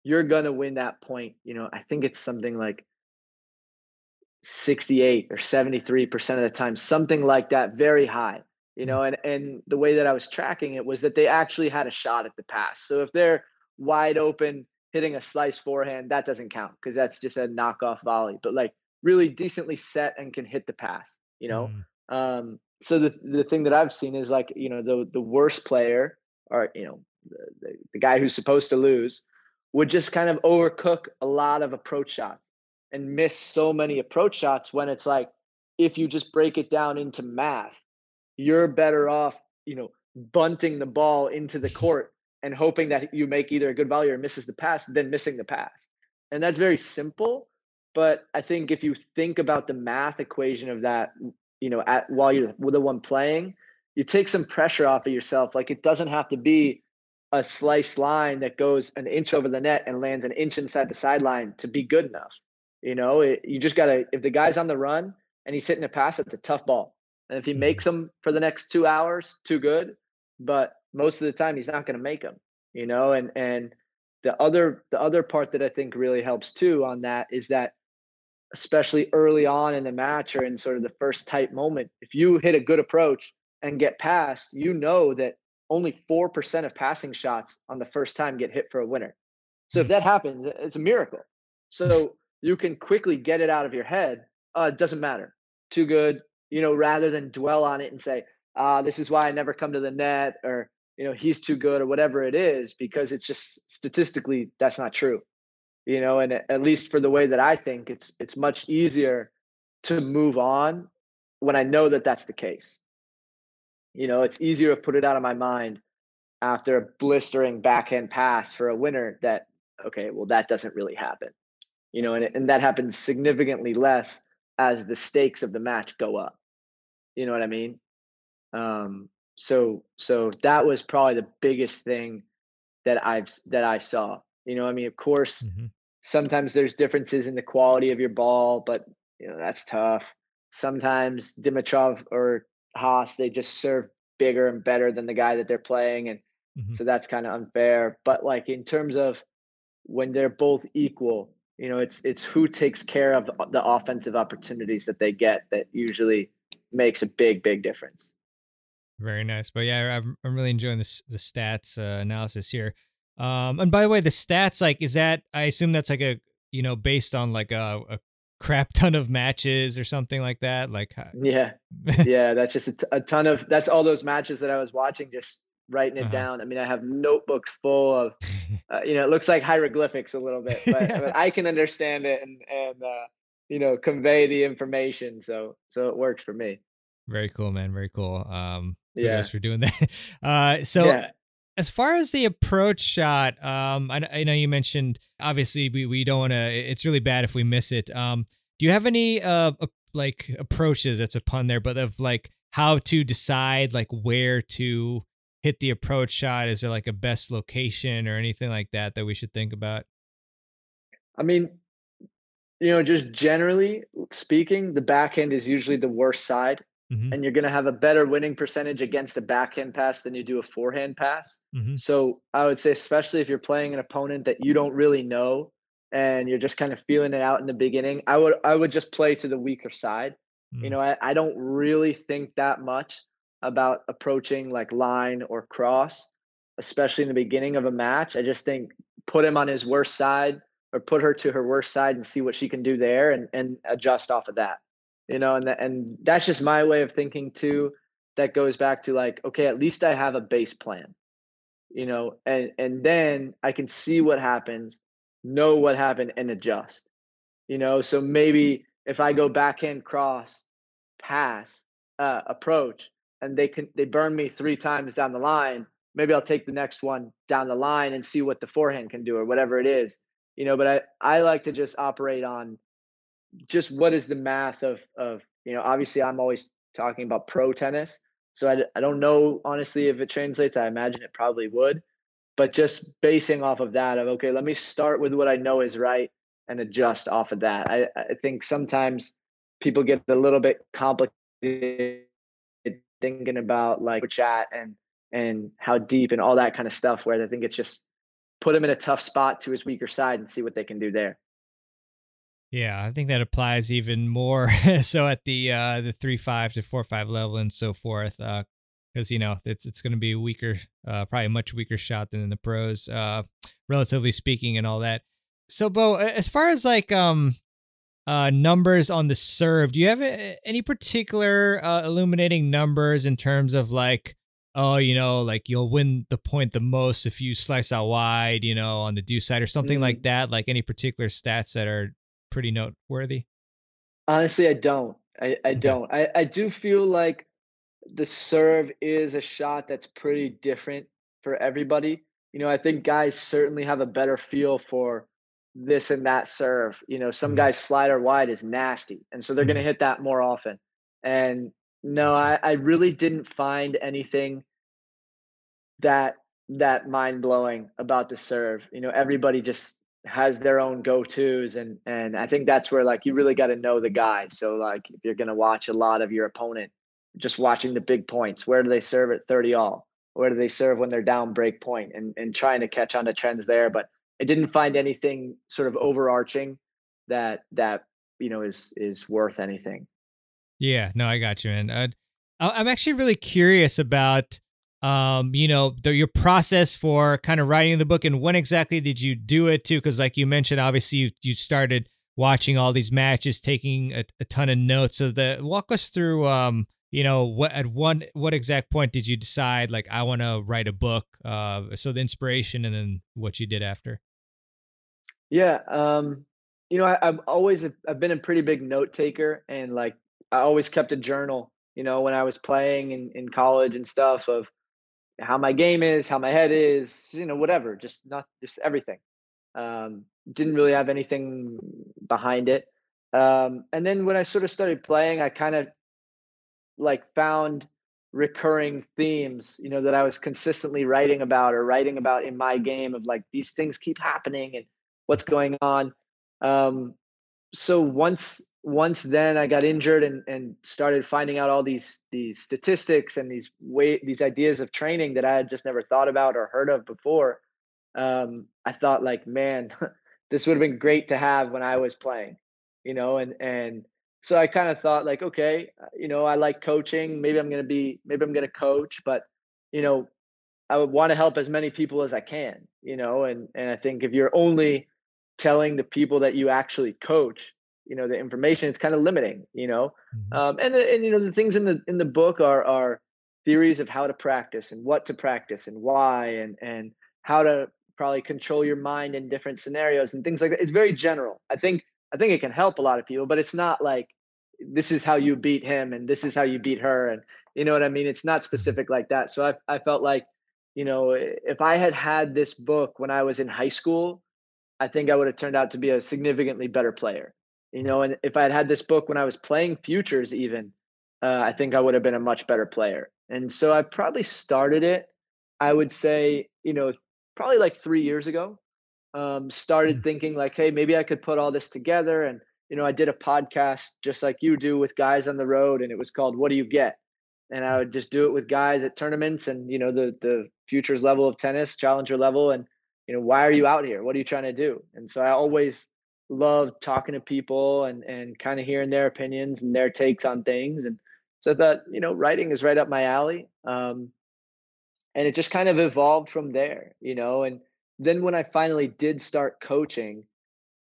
you're gonna win that point. You know, I think it's something like 68 or 73% of the time, something like that, very high. You know, and and the way that I was tracking it was that they actually had a shot at the pass. So if they're wide open hitting a slice forehand, that doesn't count because that's just a knockoff volley. But like really decently set and can hit the pass, you know. Mm. Um, so the the thing that I've seen is like you know the the worst player or you know the, the, the guy who's supposed to lose would just kind of overcook a lot of approach shots and miss so many approach shots when it's like if you just break it down into math you're better off you know bunting the ball into the court and hoping that you make either a good volley or misses the pass than missing the pass. And that's very simple but i think if you think about the math equation of that you know at while you're the one playing you take some pressure off of yourself like it doesn't have to be a slice line that goes an inch over the net and lands an inch inside the sideline to be good enough you know? It, you just gotta if the guy's on the run and he's hitting a pass it's a tough ball and if he Mhm. makes them for the next two hours too good but most of the time he's not going to make them you know and and the other the other part that i think really helps too on that is that especially early on in the match or in sort of the first tight moment if you hit a good approach and get past you know that only 4% of passing shots on the first time get hit for a winner so if Hmm. that happens it's a miracle so you can quickly get it out of your head uh, it doesn't matter too good you know rather than dwell on it and say ah this is why i never come to the net or you know he's too good or whatever it is because it's just statistically that's not true you know, and at least for the way that I think, it's it's much easier to move on when I know that that's the case. You know, it's easier to put it out of my mind after a blistering backhand pass for a winner that okay, well that doesn't really happen. You know, and and that happens significantly less as the stakes of the match go up. You know what I mean? Um, so so that was probably the biggest thing that I've that I saw. You know, I mean, of course, mm-hmm. sometimes there's differences in the quality of your ball, but you know that's tough. Sometimes Dimitrov or Haas they just serve bigger and better than the guy that they're playing, and mm-hmm. so that's kind of unfair. But like in terms of when they're both equal, you know, it's it's who takes care of the offensive opportunities that they get that usually makes a big big difference. Very nice. But yeah, I'm, I'm really enjoying this the stats uh, analysis here. Um, and by the way, the stats like is that I assume that's like a you know based on like a, a crap ton of matches or something like that. Like yeah, yeah, that's just a, t- a ton of that's all those matches that I was watching, just writing it uh-huh. down. I mean, I have notebooks full of uh, you know it looks like hieroglyphics a little bit, but, but I can understand it and and uh, you know convey the information. So so it works for me. Very cool, man. Very cool. Um, yeah. for doing that. Uh, so yeah. as far as the approach shot, um, I, I know you mentioned obviously we, we don't want to. It's really bad if we miss it. Um, do you have any uh like approaches? That's a pun there, but of like how to decide like where to hit the approach shot? Is there like a best location or anything like that that we should think about? I mean, you know, just generally speaking, the backhand is usually the worst side Mm-hmm. and you're going to have a better winning percentage against a backhand pass than you do a forehand pass. Mm-hmm. So I would say, especially if you're playing an opponent that you don't really know and you're just kind of feeling it out in the beginning, I would I would just play to the weaker side. Mm-hmm. You mm. know, I, I don't really think that much about approaching like line or cross, especially in the beginning of a match. I just think put him on his worst side or put her to her worst side and see what she can do there and, and adjust off of that you know and and that's just my way of thinking too that goes back to like okay at least i have a base plan you know and and then i can see what happens know what happened and adjust you know so maybe if i go backhand cross pass uh, approach and they can they burn me three times down the line maybe i'll take the next one down the line and see what the forehand can do or whatever it is you know but i i like to just operate on just what is the math of of you know obviously i'm always talking about pro tennis so I, I don't know honestly if it translates i imagine it probably would but just basing off of that of okay let me start with what i know is right and adjust off of that. I, I think sometimes people get a little bit complicated thinking about like chat and and how deep and all that kind of stuff where i think it's just put him in a tough spot to his weaker side and see what they can do there yeah, I think that applies even more so at the uh the three five to four five level and so forth. Uh because you know it's it's going to be a weaker, uh, probably a much weaker shot than in the pros, uh, relatively speaking, and all that. So, Beau, as far as like um, uh, numbers on the serve, do you have any particular uh, illuminating numbers in terms of like, oh, you know, like you'll win the point the most if you slice out wide, you know, on the deuce side or something mm. like that? Like any particular stats that are pretty noteworthy? Honestly, I don't. I, I okay. don't. I, I do feel like the serve is a shot that's pretty different for everybody. You know, I think guys certainly have a better feel for this and that serve. You know, some mm-hmm. guys slider wide is nasty, and so they're mm-hmm. going to hit that more often. And no, I, I really didn't find anything that that mind blowing about the serve. You know, everybody just has their own go-to's and and I think that's where like you really got to know the guy. So like if you're going to watch a lot of your opponent just watching the big points, where do they serve at 30 all? Where do they serve when they're down break point and and trying to catch on to trends there, but I didn't find anything sort of overarching that that you know is is worth anything. Yeah, no, I got you, man. I'm actually really curious about um, you know, the, your process for kind of writing the book and when exactly did you do it too? Because like you mentioned, obviously you, you started watching all these matches, taking a, a ton of notes. So the walk us through, um, you know, what at one what exact point did you decide like I want to write a book? Uh, so the inspiration and then what you did after. Yeah, um, you know, I, I've always I've been a pretty big note taker, and like I always kept a journal. You know, when I was playing in, in college and stuff of how my game is, how my head is, you know, whatever, just not just everything. Um, didn't really have anything behind it. Um, and then when I sort of started playing, I kind of like found recurring themes, you know, that I was consistently writing about or writing about in my game of like these things keep happening and what's going on. Um, so once once then I got injured and and started finding out all these these statistics and these way these ideas of training that I had just never thought about or heard of before. Um, I thought like, man, this would have been great to have when I was playing, you know, and and so I kind of thought like, okay, uh, you know, I like coaching. Maybe I'm gonna be, maybe I'm gonna coach, but you know, I would want to help as many people as I can, you know, and and I think if you're only telling the people that you actually coach you know the information it's kind of limiting you know? Mm-hmm. um, and and you know the things in the in the book are are theories of how to practice and what to practice and why and and how to probably control your mind in different scenarios and things like that. It's very general. I think i think it can help a lot of people but it's not like this is how you beat him and this is how you beat her and you know what i mean? It's not mm-hmm. specific like that. So i, I felt like you know if i had had this book when i was in high school i think i would have turned out to be a significantly better player you know and if i had had this book when i was playing futures even uh, i think i would have been a much better player and so i probably started it i would say you know probably like three years ago um, started mm. thinking like hey maybe i could put all this together and you know i did a podcast just like you do with guys on the road and it was called what do you get and i would just do it with guys at tournaments and you know the the futures level of tennis challenger level and you know why are you out here? What are you trying to do? And so i always love talking to people and and kind of hearing their opinions and their takes on things and so that you know writing is right up my alley um, and it just kind of evolved from there you know and then when i finally did start coaching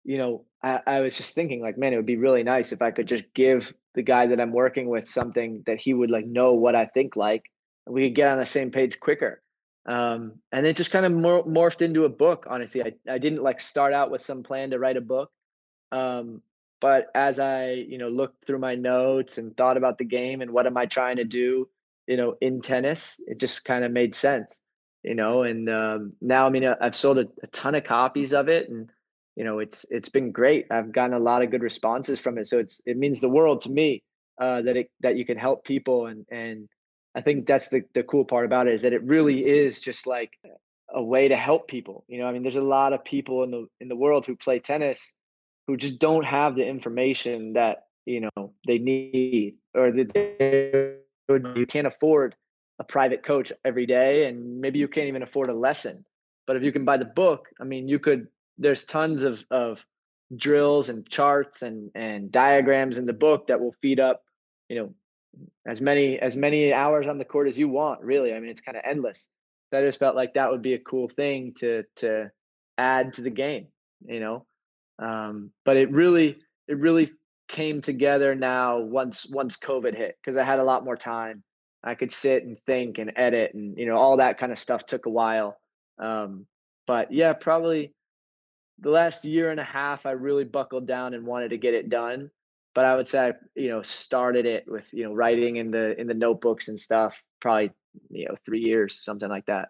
you know I, I was just thinking like man it would be really nice if i could just give the guy that i'm working with something that he would like know what i think like and we could get on the same page quicker um, and it just kind of mor- morphed into a book honestly. I, I didn't like start out with some plan to write a book. Um, but as i you know looked through my notes and thought about the game and what am i trying to do you know in tennis it just kind of made sense you know? And um, now i mean i've sold a, a ton of copies of it and you know it's it's been great. I've gotten a lot of good responses from it. So it's it means the world to me uh, that it that you can help people and and I think that's the, the cool part about it is that it really is just like a way to help people. You know, I mean, there's a lot of people in the in the world who play tennis who just don't have the information that you know they need or that they, you can't afford a private coach every day and maybe you can't even afford a lesson but if you can buy the book i mean you could there's tons of of drills and charts and and diagrams in the book that will feed up you know as many as many hours on the court as you want really. I mean it's kind of endless. So i just felt like that would be a cool thing to to add to the game you know? Um, but it really it really came together now once once covid hit because i had a lot more time. I could sit and think and edit and you know all that kind of stuff took a while. Um, but yeah probably the last year and a half i really buckled down and wanted to get it done but I would say I, you know started it with you know writing in the in the notebooks and stuff probably you know three years something like that.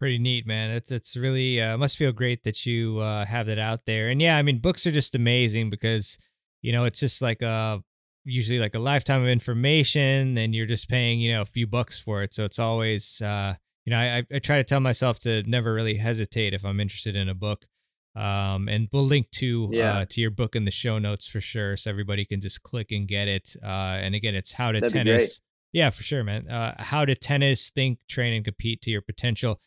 Pretty neat, man. It's it's really uh, must feel great that you uh, have that out there. And yeah, I mean, books are just amazing because you know it's just like a usually like a lifetime of information, and you're just paying you know a few bucks for it. So it's always uh, you know I, I try to tell myself to never really hesitate if I'm interested in a book. Um, and we'll link to yeah. uh, to your book in the show notes for sure, so everybody can just click and get it. Uh, and again, it's how to That'd tennis. Yeah, for sure, man. Uh, how to tennis, think, train, and compete to your potential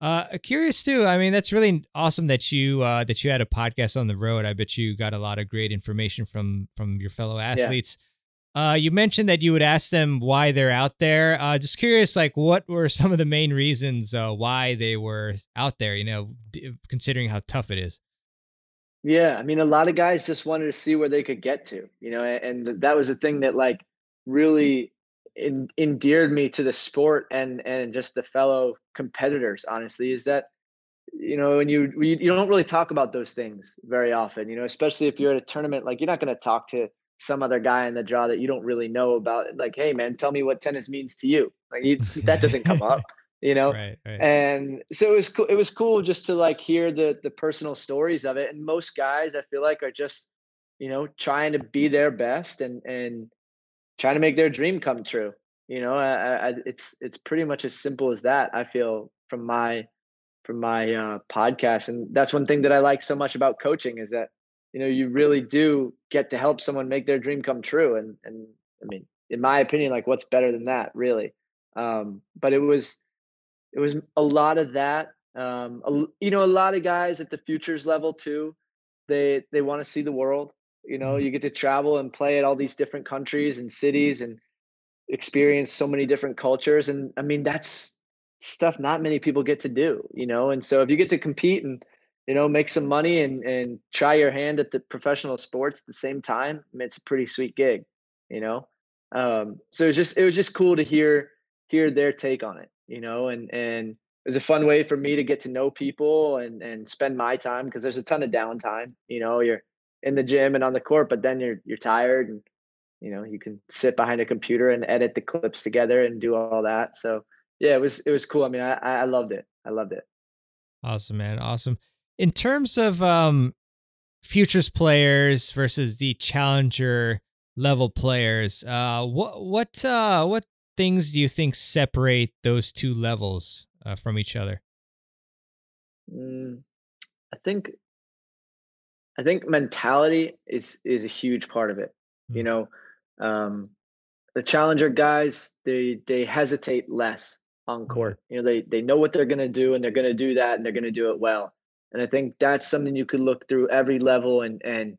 Uh, curious too. I mean, that's really awesome that you uh, that you had a podcast on the road. I bet you got a lot of great information from from your fellow athletes. Yeah. Uh, you mentioned that you would ask them why they're out there. Uh, just curious, like what were some of the main reasons uh, why they were out there? You know, d- considering how tough it is. Yeah, I mean, a lot of guys just wanted to see where they could get to. You know, and, and that was the thing that like really in, endeared me to the sport and and just the fellow competitors honestly is that you know and you you don't really talk about those things very often you know especially if you're at a tournament like you're not going to talk to some other guy in the draw that you don't really know about like hey man tell me what tennis means to you like you, that doesn't come up you know right, right. and so it was cool it was cool just to like hear the the personal stories of it and most guys i feel like are just you know trying to be their best and and trying to make their dream come true. You know, I, I, it's it's pretty much as simple as that. I feel from my from my uh, podcast, and that's one thing that I like so much about coaching is that you know you really do get to help someone make their dream come true. And and I mean, in my opinion, like what's better than that, really? Um, but it was it was a lot of that. Um, a, you know, a lot of guys at the futures level too. They they want to see the world you know, mm-hmm. you get to travel and play at all these different countries and cities and experience so many different cultures. And I mean, that's stuff not many people get to do, you know. And so if you get to compete and you know make some money and and try your hand at the professional sports at the same time, I mean, it's a pretty sweet gig, you know. Um, so it was just it was just cool to hear hear their take on it, you know, and and it was a fun way for me to get to know people and and spend my time because there's a ton of downtime, you know. You're in the gym and on the court, but then you're you're tired and you know you can sit behind a computer and edit the clips together and do all that. So yeah, it was it was cool. I mean, I I loved it. I loved it. Awesome, man. Awesome. In terms of um futures players versus the challenger level players, uh what what uh what things do you think separate those two levels uh, from each other? Mm, I think I think mentality is is a huge part of it. Mm-hmm. You know, um, the challenger guys they they hesitate less on court. You know, they they know what they're going to do and they're going to do that and they're going to do it well. And I think that's something you could look through every level and and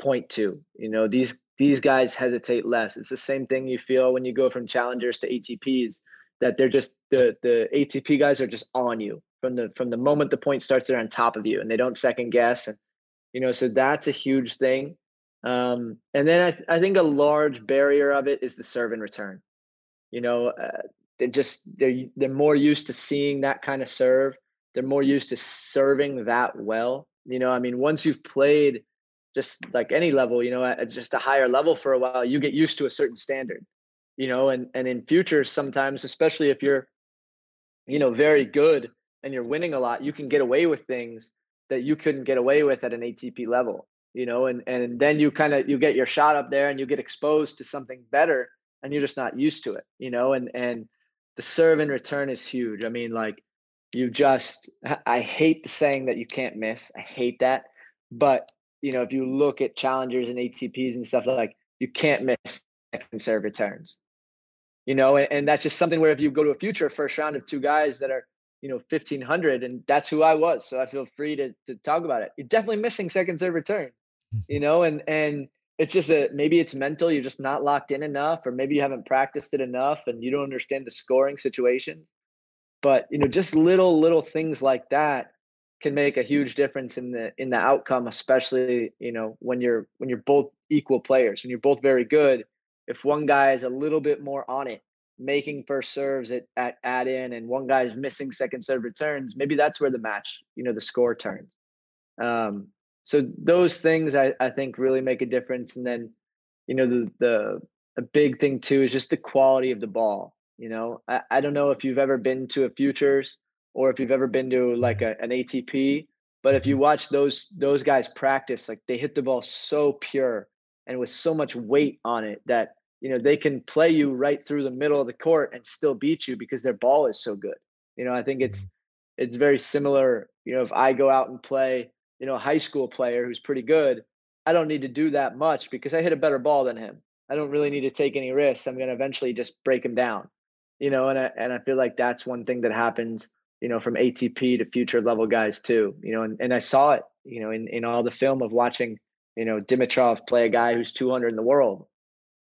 point to. You know, these these guys hesitate less. It's the same thing you feel when you go from challengers to ATPs that they're just the the ATP guys are just on you from the from the moment the point starts they're on top of you and they don't second guess and you know so that's a huge thing um, and then I, th- I think a large barrier of it is the serve and return you know uh, they just they're they're more used to seeing that kind of serve they're more used to serving that well you know i mean once you've played just like any level you know at just a higher level for a while you get used to a certain standard you know and and in futures sometimes especially if you're you know very good and you're winning a lot you can get away with things that you couldn't get away with at an ATP level, you know, and and then you kind of you get your shot up there and you get exposed to something better and you're just not used to it, you know, and and the serve and return is huge. I mean, like you just I hate the saying that you can't miss. I hate that. But you know, if you look at challengers and ATPs and stuff like you can't miss second serve returns. You know, and, and that's just something where if you go to a future first round of two guys that are you know 1500 and that's who i was so i feel free to, to talk about it you're definitely missing second serve return you mm-hmm. know and and it's just a maybe it's mental you're just not locked in enough or maybe you haven't practiced it enough and you don't understand the scoring situations but you know just little little things like that can make a huge difference in the in the outcome especially you know when you're when you're both equal players when you're both very good if one guy is a little bit more on it making first serves at, at add in and one guy's missing second serve returns, maybe that's where the match, you know, the score turns. Um, so those things I, I think really make a difference. And then, you know, the the a big thing too is just the quality of the ball. You know, I, I don't know if you've ever been to a futures or if you've ever been to like a, an ATP, but if you watch those those guys practice, like they hit the ball so pure and with so much weight on it that you know they can play you right through the middle of the court and still beat you because their ball is so good. You know i think it's mm-hmm. it's very similar you know if i go out and play you know a high school player who's pretty good i don't need to do that much because i hit a better ball than him. I don't really need to take any risks. I'm going to eventually just break him down you know and I, and I feel like that's one thing that happens you know, from ATP to future level guys too, you know, and, and I saw it, you know, in, in all the film of watching, you know, Dimitrov play a guy who's 200 in the world,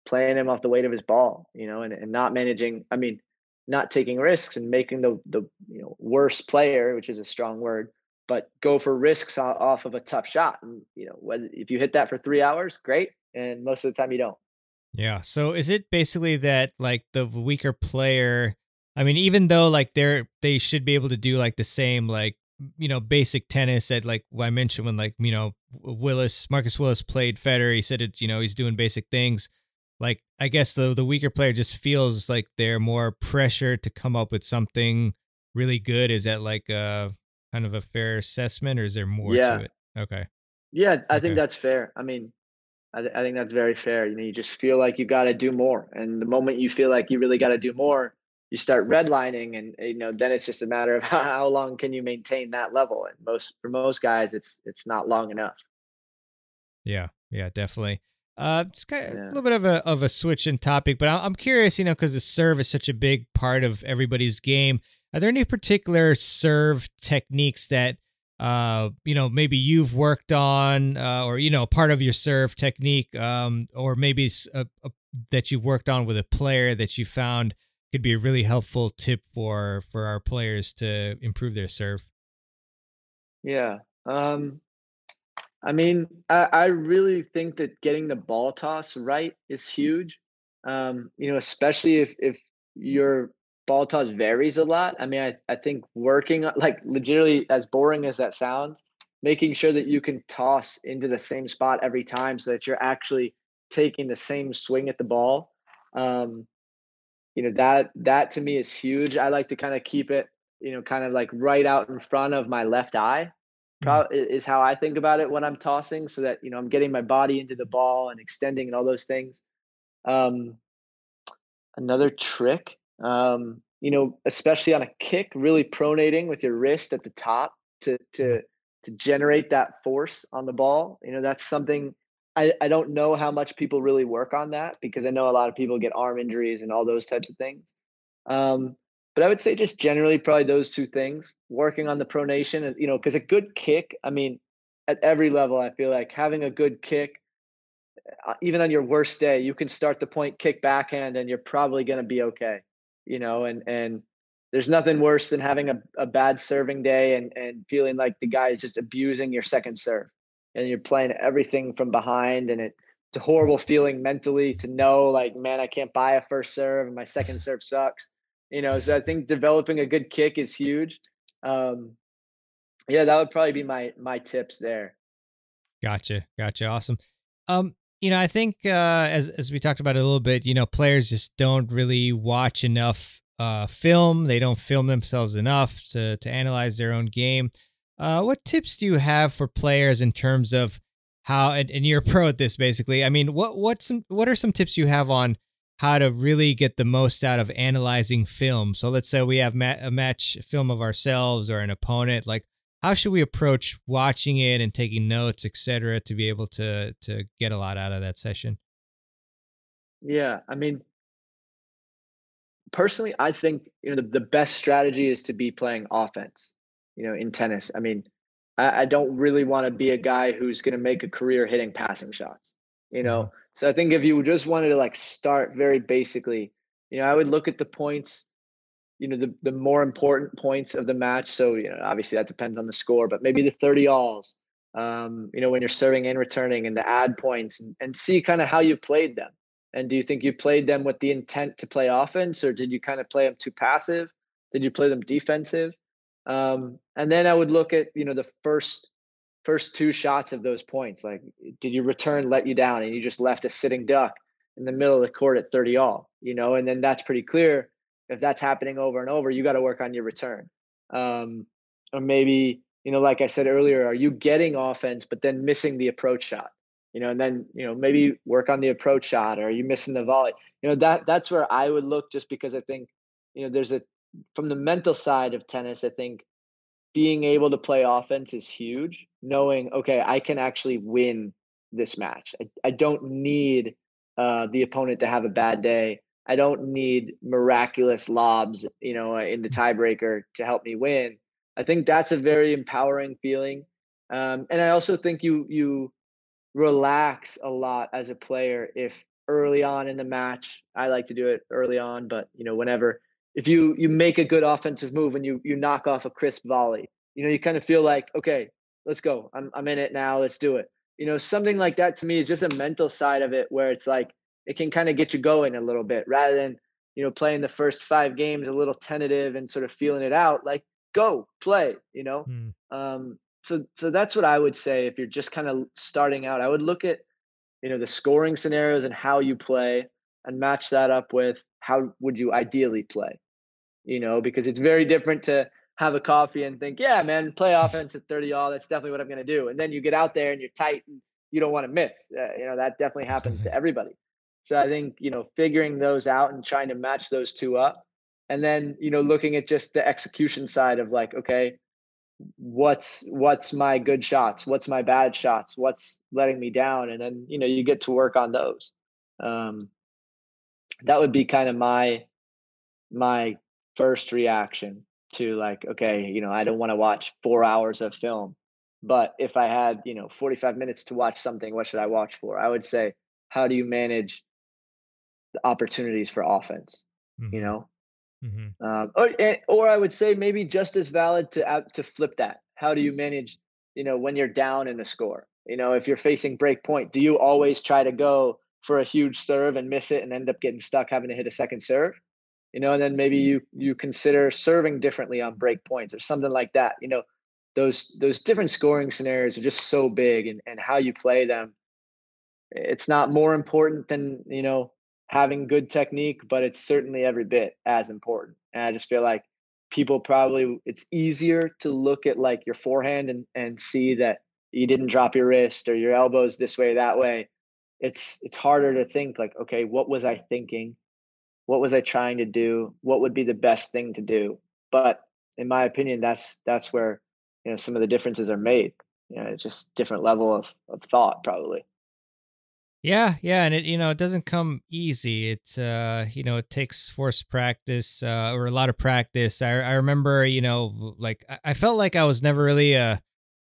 playing him off the weight of his ball, you know, and, and not managing, I mean, not taking risks and making the, the, you know, worst player, which is a strong word, but go for risks off of a tough shot. And, you know, whether, if you hit that for three hours, great. And most of the time you don't. Yeah. So is it basically that like the weaker player? I mean, even though like they're they should be able to do like the same like you know basic tennis at like I mentioned when like you know Willis Marcus Willis played Federer, he said it you know he's doing basic things. Like I guess the the weaker player just feels like they're more pressure to come up with something really good. Is that like a kind of a fair assessment, or is there more yeah. to it? Okay. Yeah, I okay. think that's fair. I mean, I, th- I think that's very fair. You know, you just feel like you got to do more, and the moment you feel like you really got to do more, you start redlining, and you know, then it's just a matter of how, how long can you maintain that level. And most for most guys, it's it's not long enough. Yeah, yeah, definitely. Uh, it's kind of yeah. a little bit of a of a switch in topic, but I'm curious, you know, because the serve is such a big part of everybody's game. Are there any particular serve techniques that uh, you know, maybe you've worked on, uh, or you know, part of your serve technique, um, or maybe a, a, that you've worked on with a player that you found could be a really helpful tip for for our players to improve their serve. Yeah, um, I mean, I, I really think that getting the ball toss right is huge. Um, you know, especially if if you're ball toss varies a lot. I mean, I, I think working like legitimately as boring as that sounds, making sure that you can toss into the same spot every time so that you're actually taking the same swing at the ball. Um, you know, that that to me is huge. I like to kind of keep it, you know, kind of like right out in front of my left eye. Mm. is how I think about it when I'm tossing, so that you know I'm getting my body into the ball and extending and all those things. Um, another trick um, you know, especially on a kick, really pronating with your wrist at the top to to mm-hmm. to generate that force on the ball. You know, that's something I, I don't know how much people really work on that because I know a lot of people get arm injuries and all those types of things. Um, but I would say just generally probably those two things, working on the pronation, you know, because a good kick, I mean, at every level, I feel like having a good kick, uh, even on your worst day, you can start the point kick backhand and you're probably going to be okay you know, and and there's nothing worse than having a, a bad serving day and and feeling like the guy is just abusing your second serve and you're playing everything from behind and it, it's a horrible feeling mentally to know like man I can't buy a first serve and my second serve sucks you know so I think developing a good kick is huge um yeah that would probably be my my tips there gotcha gotcha awesome um you know, I think uh, as as we talked about a little bit, you know, players just don't really watch enough uh, film. They don't film themselves enough to to analyze their own game. Uh, what tips do you have for players in terms of how and, and you're a pro at this basically? I mean, what what some what are some tips you have on how to really get the most out of analyzing film? So let's say we have ma- a match film of ourselves or an opponent. Like, how should we approach watching it and taking notes, etc., to be able to to get a lot out of that session? Yeah, I mean, personally, I think you know the, the best strategy is to be playing offense. You know, in tennis, I mean, I, I don't really want to be a guy who's going to make a career hitting passing shots. You know, mm-hmm. So I think if you just wanted to like start very basically, you know, I would look at the points you know the the more important points of the match. So you know, obviously that depends on the score, but maybe the thirty alls. Um, you know, when you're serving and returning, and the ad points, and, and see kind of how you played them. And do you think you played them with the intent to play offense, or did you kind of play them too passive? Did you play them defensive? Um, and then I would look at you know the first first two shots of those points. Like, did your return let you down, and you just left a sitting duck in the middle of the court at 30 all? You know, and then that's pretty clear if that's happening over and over, you got to work on your return. Um, or maybe, you know, like I said earlier, are you getting offense, but then missing the approach shot? You know, and then, you know, maybe work on the approach shot or are you missing the volley? You know, that that's where I would look just because I think, you know, there's a from the mental side of tennis, I think being able to play offense is huge. Knowing, okay, I can actually win this match. I, I don't need uh, the opponent to have a bad day I don't need miraculous lobs, you know, in the tiebreaker to help me win. I think that's a very empowering feeling. Um, and I also think you you relax a lot as a player if early on in the match, I like to do it early on, but you know, whenever if you you make a good offensive move and you you knock off a crisp volley, you know, you kind of feel like, okay, let's go. I'm I'm in it now. Let's do it. You know, something like that to me is just a mental side of it where it's like it can kind of get you going a little bit rather than, you know, playing the first five games a little tentative and sort of feeling it out. Like, go play, you know? Mm. Um, so so that's what I would say if you're just kind of starting out. I would look at, you know, the scoring scenarios and how you play and match that up with how would you ideally play. You know, because it's very different to have a coffee and think, yeah, man, play offense at 30 all. That's definitely what I'm going to do. And then you get out there and you're tight and you don't want to miss. Uh, you know, that definitely happens to everybody. So I think, you know, figuring those out and trying to match those two up. And then, you know, looking at just the execution side of like, okay, what's what's my good shots? What's my bad shots? What's letting me down? And then, you know, you get to work on those. Um that would be kind of my my first reaction to like, okay, you know, I don't want to watch four hours of film. But if I had, you know, 45 minutes to watch something, what should I watch for? I would say, how do you manage the opportunities for offense? Mm-hmm. You know, mm-hmm. um, or eh, or I would say maybe just as valid to to flip that. How do you manage, you know, when you're down in the score? You know, if you're facing break point, do you always try to go for a huge serve and miss it and end up getting stuck having to hit a second serve? You know, and then maybe mm-hmm. you you consider serving differently on break points or something like that. You know, those those different scoring scenarios are just so big, and and how you play them, it's not more important than you know having good technique, but it's certainly every bit as important. And I just feel like people probably it's easier to look at like your forehand and and see that you didn't drop your wrist or your elbows this way that way it's it's harder to think like okay what was i thinking what was I trying to do? What would be the best thing to do? But in my opinion, that's that's where you know some of the differences are made. You know, it's just different level of, of thought probably. Yeah, yeah, and it you know it doesn't come easy. It's uh you know it takes forced practice uh, or a lot of practice. I I remember you know like I felt like I was never really uh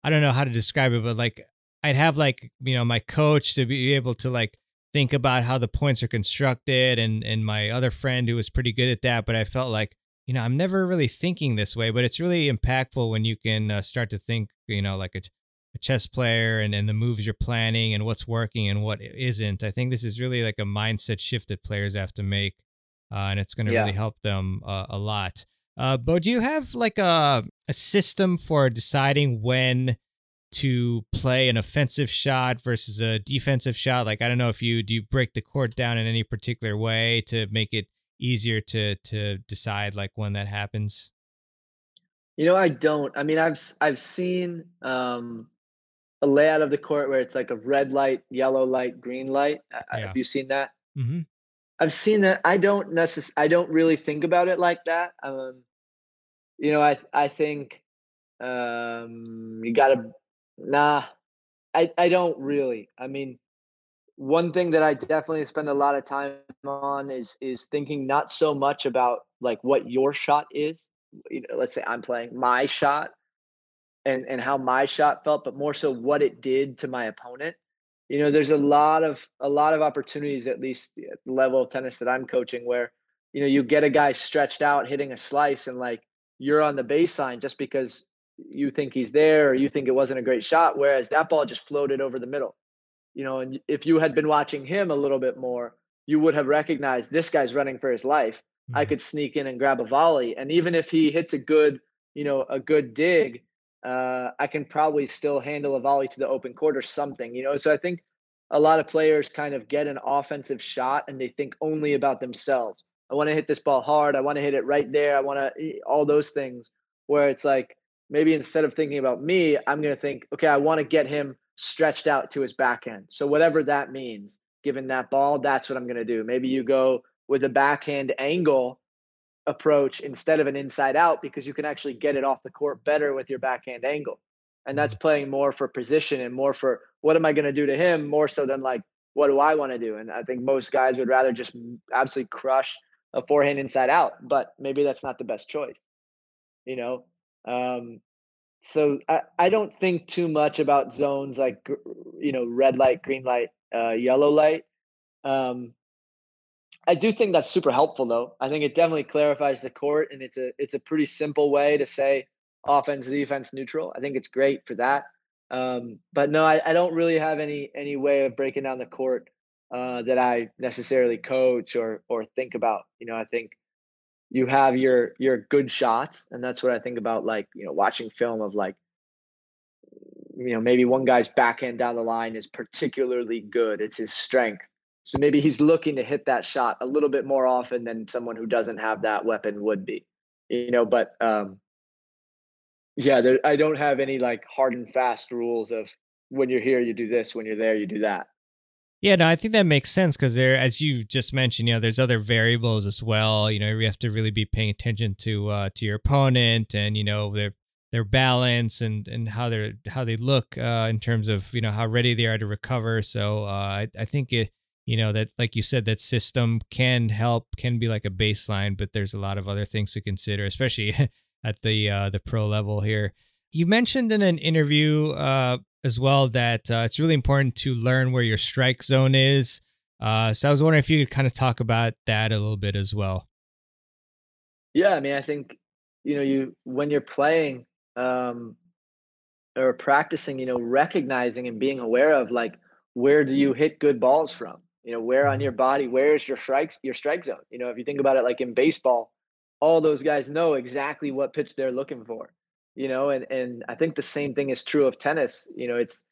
I don't know how to describe it, but like I'd have like you know my coach to be able to like think about how the points are constructed and and my other friend who was pretty good at that but i felt like you know i'm never really thinking this way but it's really impactful when you can uh, start to think you know like a, a chess player and, and the moves you're planning and what's working and what isn't i think this is really like a mindset shift that players have to make uh, and it's going to yeah. really help them uh, a lot uh, Beau do you have like a, a system for deciding when to play an offensive shot versus a defensive shot? Like I don't know if you do you break the court down in any particular way to make it easier to to decide like when that happens? You know, I don't. I mean, I've I've seen um, a layout of the court where it's like a red light, yellow light, green light. Yeah. Have you seen that? Mm-hmm. I've seen that. I don't necess- I don't really think about it like that. Um, you know, I I think um, you got to Nah, I I don't mm. really. I mean, one thing that I definitely spend a lot of time on is is thinking not so much about like what your shot is. You know, let's say I'm playing my shot and and how my shot felt, but more so what it did to my opponent. You know, there's a mm-hmm. lot of a lot of opportunities, at least at the level of tennis that I'm coaching, where you know you get a guy stretched out hitting a slice, and like you're on the baseline just because you think he's there or you think it wasn't a great shot whereas that ball just floated over the middle. You know and if you had been watching him a little bit more you would have recognized this guy's running for his life. Mm-hmm. i could sneak in and grab a volley and even if he hits a good you know a good dig uh, i can probably still handle a volley to the open court or something you know? So i think a lot of players kind of get an offensive shot and they think only about themselves. I want to hit this ball hard i want to hit it right there i want to all those things where it's like maybe instead of thinking about me, I'm going to think, okay, I want to get him stretched out to his backhand. So whatever that means, given that ball, that's what I'm going to do. Maybe you go with a backhand angle approach instead of an inside out because you can actually get it off the court better with your backhand angle. And that's mm-hmm. playing more for position and more for what am I going to do to him more so than like what do I want to do? And I think most guys would rather just absolutely crush a forehand inside out, but maybe that's not the best choice. You know, um, so I, I don't think too much about zones like you know red light, green light, uh, yellow light. Um, I do think that's super helpful though. I think it definitely clarifies the court, and it's a it's a pretty simple way to say offense, defense, neutral. I think it's great for that. Um, but no, I, I don't really have any any way of breaking down the court uh, that I necessarily coach or or think about. You know, I think you have your your good shots, and that's what I think about. Like you know, watching film of like you know maybe one guy's backhand down the line is particularly good. It's his strength. So maybe he's looking to hit that shot a little bit more often than someone who doesn't have that weapon would be. You know, but um, yeah, there, I don't have any like hard and fast rules of when you're here you do this, when you're there you do that. Yeah, no, I think that makes sense because there, as you just mentioned, you know, there's other variables as well. You know, you have to really be paying attention to uh, to your opponent and you know their their balance and and how they're how they look uh, in terms of you know how ready they are to recover. So uh, I I think it you know that like you said that system can help can be like a baseline, but there's a lot of other things to consider, especially at the uh, the pro level here. You mentioned in an interview uh, as well that uh, it's really important to learn where your strike zone is. Uh, so I was wondering if you could kind of talk about that a little bit as well. Yeah, I mean, I think you know, you when you're playing um, or practicing, you know, recognizing and being aware of like where do you hit good balls from? You know, where on your body, where is your strikes, your strike zone? You know, if you think about it, like in baseball, all those guys know exactly what pitch they're looking for you know and and i think the same thing is true of tennis you know it's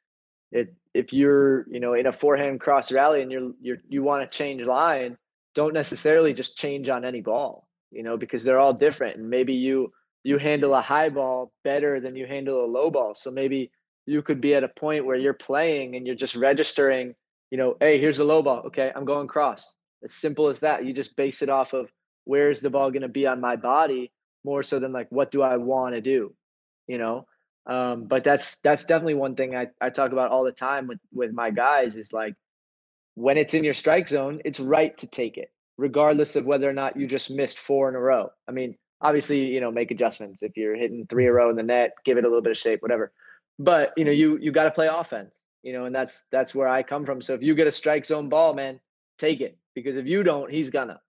it if you're you know in a forehand cross rally and you're you're you want to change line don't necessarily just change on any ball you know because they're all different and maybe you you handle a high ball better than you handle a low ball. So maybe you could be at a point where you're playing and you're just registering you know hey here's a low ball. Okay i'm going cross. As simple as that. You just base it off of where's the ball going to be on my body more so than like what do i want to do you know um, but that's that's definitely one thing I, I talk about all the time with with my guys is like when it's in your strike zone it's right to take it regardless of whether or not you just missed four in a row. I mean obviously you know make adjustments. If you're hitting three in a row in the net give it a little bit of shape whatever. But you know you you got to play offense you know and that's that's where i come from. So if you get a strike zone ball man take it because if you don't he's gonna.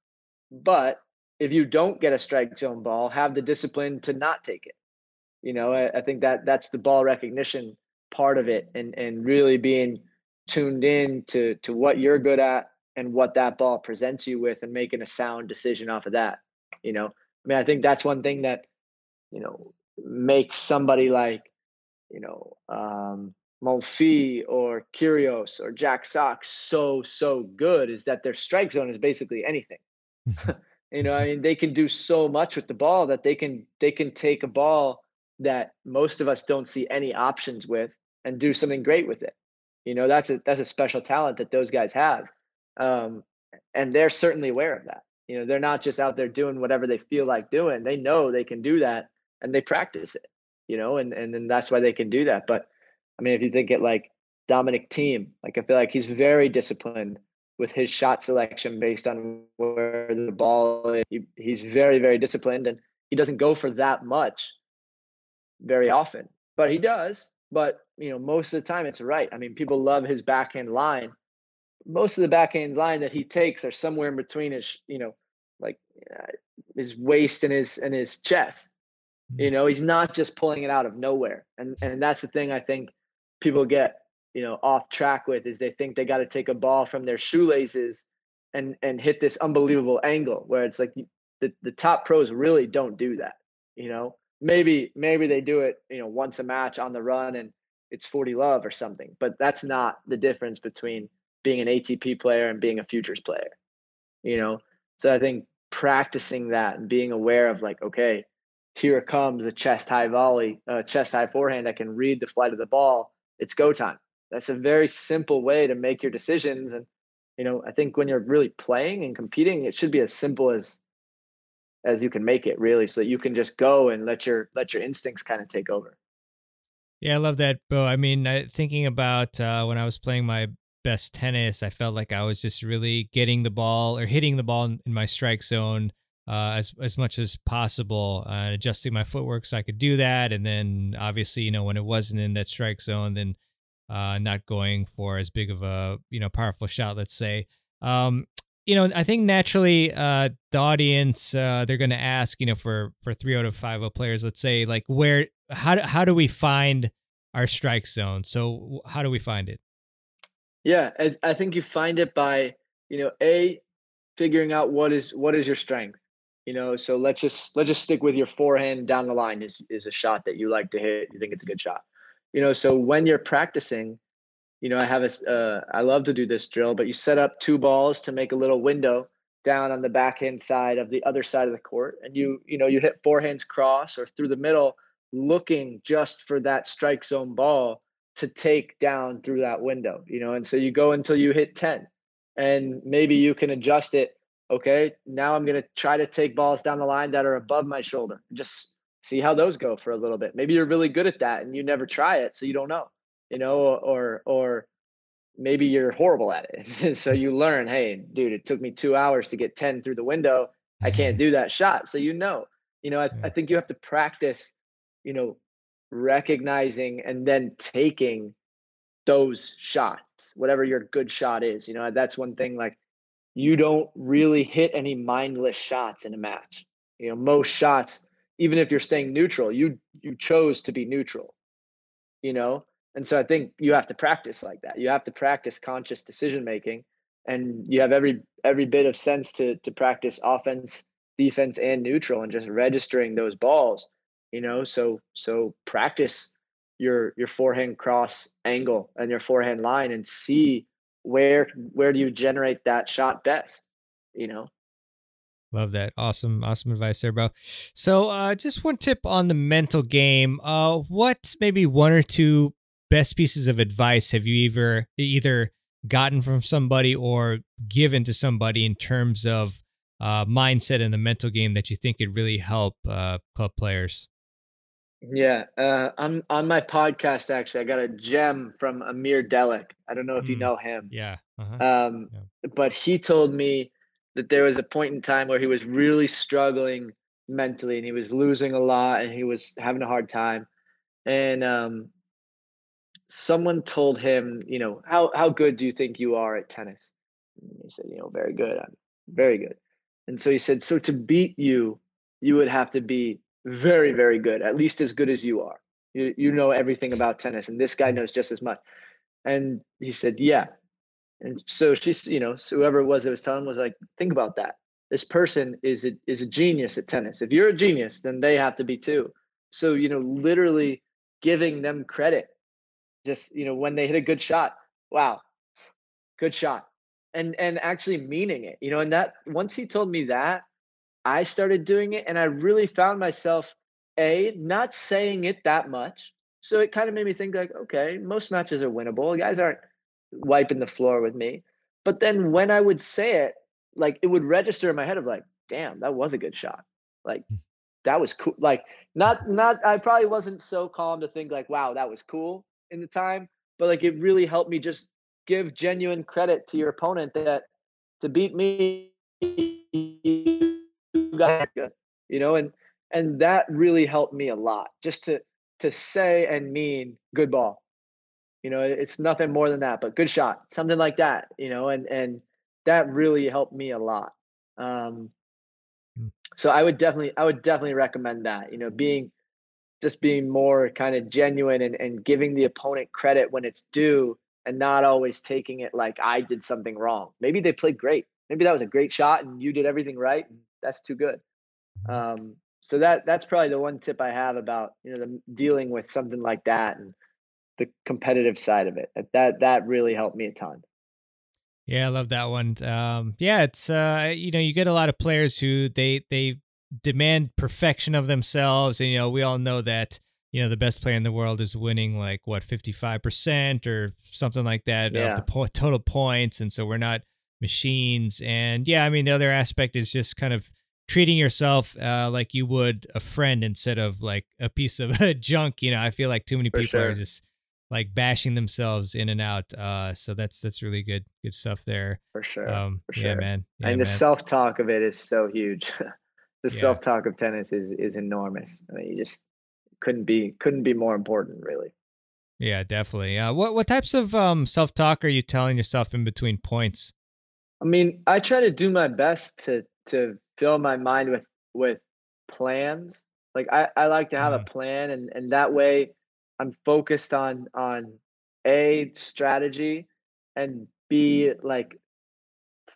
But if you don't get a strike zone ball have the discipline to not take it you know, I, I think that that's the ball recognition part of it, and and really being tuned in to to what you're good at and what that ball presents you with, and making a sound decision off of that. You know, I mean, I think that's one thing that you know makes somebody like you know um, Monfils or Kyrgios or Jack Sock so so good is that their strike zone is basically anything. you know, I mean, they can do so much with the ball that they can they can take a ball that most of us don't see any options with and do something great with it. You know, that's a that's a special talent that those guys have. Um, and they're certainly aware of that. You know, they're not just out there doing whatever they feel like doing. They know they can do that and they practice it, you know, and, and then that's why they can do that. But I mean, if you think it like Dominic Thiem, like I feel like he's very disciplined with his shot selection based on where the ball is. He, he's very, very disciplined and he doesn't go for that much very often, but he does. But you know, most of the time it's right. I mean, people love his backhand line. Most of the backhand line that he takes are somewhere in between his, you know, like uh, his waist and his and his chest. You mm-hmm. know, he's not just pulling it out of nowhere, and and that's the thing I think people get you know off track with is they think they got to take a ball from their shoelaces and and hit this unbelievable angle where it's like the the top pros really don't do that. You know, maybe maybe they do it you know once a match on the run and it's 40 love or something but that's not the difference between being an atp player and being a futures player you know? So i think practicing that and being aware of like okay here comes a chest high volley a chest high forehand i can read the flight of the ball it's go time. That's a very simple way to make your decisions and you know i think when you're really playing and competing it should be as simple as as you can make it really so that you can just go and let your let your instincts kind of take over yeah i love that Beau i mean I, thinking about uh, when i was playing my best tennis. I felt like I was just really getting the ball or hitting the ball in, in my strike zone uh, as as much as possible, uh, adjusting my footwork so I could do that. And then obviously, you know, when it wasn't in that strike zone, then uh, not going for as big of a you know powerful shot. Let's say. Um, you know, I think naturally, uh, the audience uh, they're going to ask, you know, for for three out of five players, let's say, like where, how do, how do we find our strike zone? So how do we find it? Yeah, I think you find it by you know a figuring out what is what is your strength you know, so let's just let's just stick with your forehand down the line is is a shot that you like to hit. You think it's a good shot. You know, so when you're practicing, you know, I have a uh, I love to do this drill, but you set up two balls to make a little window down on the backhand side of the other side of the court, and you you know you hit forehands cross or through the middle, looking just for that strike zone ball to take down through that window. You know, and so you go until you hit ten, and maybe you can adjust it okay, now I'm going to try to take balls down the line that are above my shoulder. Just see how those go for a little bit. Maybe you're really good at that and you never try it, so you don't know, you know, or, or, maybe you're horrible at it. so you learn, hey, dude, it took me two hours to get 10 through the window. I can't do that shot. So you know, you know, I, I think you have to practice, you know, recognizing and then taking those shots, whatever your good shot is. You know, that's one thing like you don't really hit any mindless shots in a match. You know, most shots, even if you're staying neutral, you you chose to be neutral. You know, and so I think you have to practice like that. You have to practice conscious decision making, and you have every every bit of sense to to practice offense, defense, and neutral, and just registering those balls. You know, so so practice your your forehand cross angle and your forehand line, and see where where do you generate that shot best you know love that awesome awesome advice there bro so uh just one tip on the mental game uh what maybe one or two best pieces of advice have you either either gotten from somebody or given to somebody in terms of uh mindset and the mental game that you think could really help uh club players yeah, uh, on on my podcast actually, I got a gem from Amer Delic. I don't know if mm. you know him. Yeah. Uh-huh. Um, yeah. but he told me that there was a point in time where he was really struggling mentally, and he was losing a lot, and he was having a hard time. And um, someone told him, you know, how how good do you think you are at tennis? And he said, you know, very good. I'm very good. And so he said, so to beat you, you would have to be very, very good, at least as good as you are. You, you know everything about tennis, and this guy knows just as much. And he said, Yeah. And so she's, you know, so whoever it was that was telling was like, think about that. This person is a, is a genius at tennis. If you're a genius, then they have to be too. So, you know, literally giving them credit. Just, you know, when they hit a good shot, wow, good shot. And and actually meaning it, you know, and that once he told me that, I started doing it and I really found myself a not saying it that much. So it kind of made me think like, okay, most matches are winnable. Guys aren't wiping the floor with me. But then when I would say it, like it would register in my head of like, damn, that was a good shot. Like hmm. that was cool. Like not not I probably wasn't so calm to think like, wow, that was cool in the time. But like it really helped me just give genuine credit to your opponent that to beat me got good, you know, and and that really helped me a lot. Just to to say and mean good ball, you know, it's nothing more than that, but good shot, something like that, you know, and and that really helped me a lot. Um, mm. so I would definitely I would definitely recommend that, you know, being just being more kind of genuine and, and giving the opponent credit when it's due and not always taking it like I did something wrong. Maybe they played great. Maybe that was a great shot and you did everything right. And that's too good. Um, so that that's probably the one tip I have about you know the, dealing with something like that and the competitive side of it. That that really helped me a ton. Yeah, I love that one. Um, yeah, it's uh, you know you get a lot of players who they they demand perfection of themselves, and you know we all know that you know the best player in the world is winning like what 55% or something like that yeah. of the po- total points and so we're not machines and yeah i mean the other aspect is just kind of treating yourself uh, like you would a friend instead of like a piece of junk. You know, I feel like too many people sure. are just like bashing themselves in and out. Uh, so that's that's really good good stuff there. For sure. Um, for yeah, sure. man. Yeah, and the self talk of it is so huge. the Yeah. self talk of tennis is is enormous. I mean, you just couldn't be couldn't be more important, really. Yeah, definitely. Uh, what what types of um self talk are you telling yourself in between points? I mean, I try to do my best to to fill my mind with with plans. Like I, I like to have a plan and and that way I'm focused on on A strategy and B like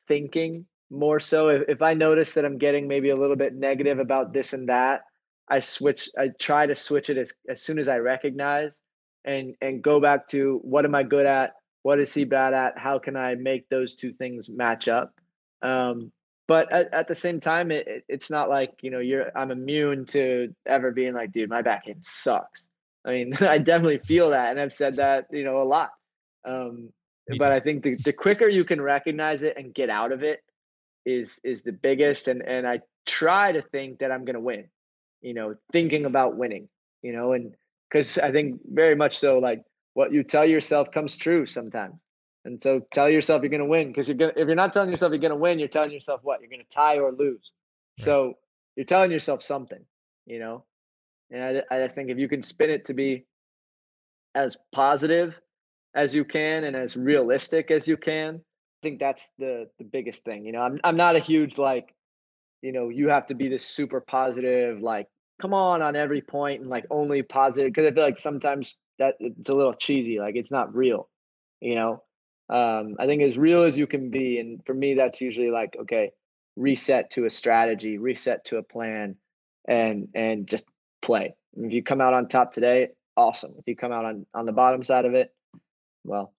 thinking more so if, if I notice that I'm getting maybe a little bit negative about this and that, I switch I try to switch it as, as soon as I recognize and and go back to what am I good at? What is he bad at? How can I make those two things match up? Um, but at, at the same time, it, it- it's not like you know you're I'm immune to ever being like, dude, my backhand sucks. I mean, I definitely feel that, and I've said that you know a lot. Um, but. I think the, the quicker you can recognize it and get out of it is is the biggest. And and I try to think that I'm going to win. You know, thinking about winning. You know, and because I think very much so, like what you tell yourself comes true sometimes. And so tell yourself you're going to win because you're going if you're not telling yourself you're going to win, you're telling yourself what? You're going to tie or lose. Right. So you're telling yourself something, you know? And I, I just think if you can spin it to be as positive as you can and as realistic as you can, think that's the the biggest thing. You know, I'm I'm not a huge like, you know, you have to be this super positive, like, come on on every point and like only positive because I feel like sometimes that it's a little cheesy, like it's not real, you know. Um, I think as real as you can be, and for me, that's usually like, okay, reset to a strategy, reset to a plan, and and just play. And if you come out on top today, awesome. If you come out on on the bottom side of it, well,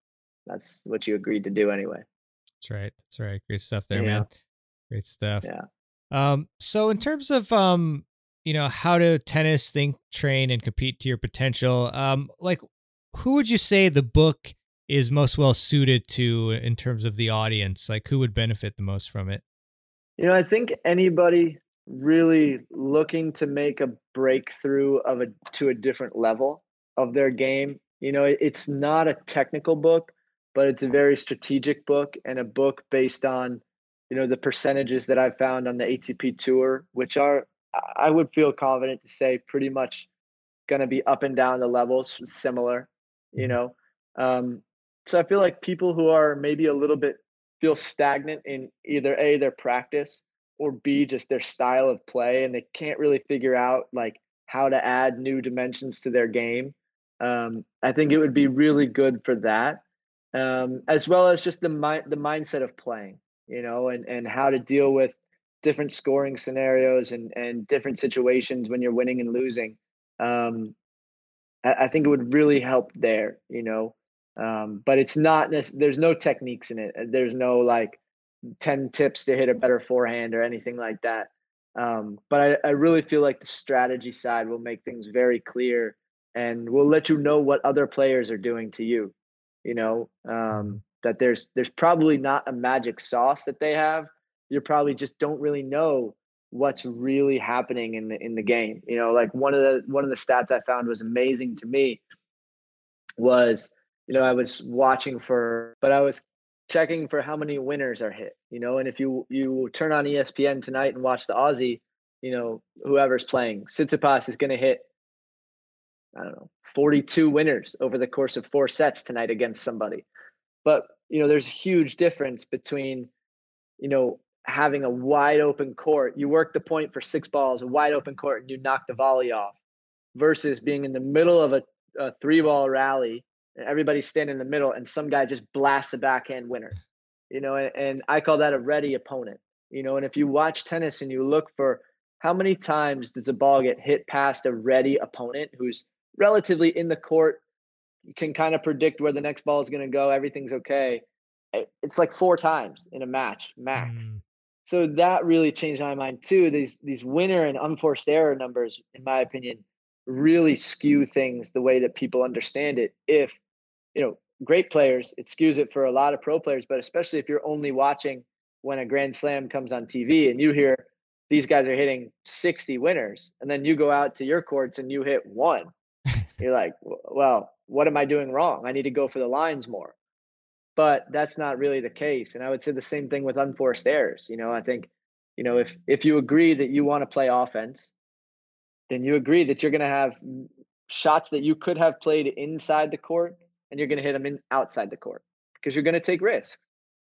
that's what you agreed to do anyway. That's right. That's right. Great stuff there, Yeah. man. Great stuff. Yeah. Um, so in terms of um, you know, how to tennis, think, train, and compete to your potential, um, like who would you say the book is most well suited to in terms of the audience? Like who would benefit the most from it? You know, I think anybody really looking to make a breakthrough of a to a different level of their game, you know, it's not a technical book, but it's a very strategic book and a book based on, you know, the percentages that I've found on the ATP tour, which are I would feel confident to say pretty much going to be up and down the levels similar, you Mhm. know. Um, so I feel like people who are maybe a little bit feel stagnant in either a their practice or b just their style of play and they can't really figure out like how to add new dimensions to their game um, i think it would be really good for that um, as well as just the the mindset of playing you know and and how to deal with different scoring scenarios and and different situations when you're winning and losing. Um, I, I think it would really help there you know um, but it's not there's no techniques in it. There's no like 10 tips to hit a better forehand or anything like that. Um, but I, I really feel like the strategy side will make things very clear and will let you know what other players are doing to you you know um, that there's there's probably not a magic sauce that they have. You probably just don't really know what's really happening in the in the game you know like one of the one of the stats i found was amazing to me was you know i was watching for but i was checking for how many winners are hit you know and if you you turn on espn tonight and watch the aussie you know whoever's playing Tsitsipas is going to hit i don't know 42 winners over the course of four sets tonight against somebody. But you know there's a huge difference between you know having a wide open court you work the point for six balls a wide open court and you knock the volley off versus being in the middle of a, a three ball rally and everybody's standing in the middle and some guy just blasts a backhand winner. You know and, and i call that a ready opponent you know and if you watch tennis and you look for how many times does a ball get hit past a ready opponent who's relatively in the court you can kind of predict where the next ball is going to go everything's okay. It's like four times in a match max. Mm, so that really changed my mind too these these winner and unforced error numbers in my opinion really skew things the way that people understand it. If you know great players it skews it for a lot of pro players but especially if you're only watching when a grand slam comes on tv and you hear these guys are hitting 60 winners and then you go out to your courts and you hit one you're like well what am I doing wrong? I need to go for the lines more. But that's not really the case. And I would say the same thing with unforced errors. You know, I think, you know, if if you agree that you want to play offense, then you agree that you're going to have shots that you could have played inside the court and you're going to hit them in outside the court because you're going to take risks.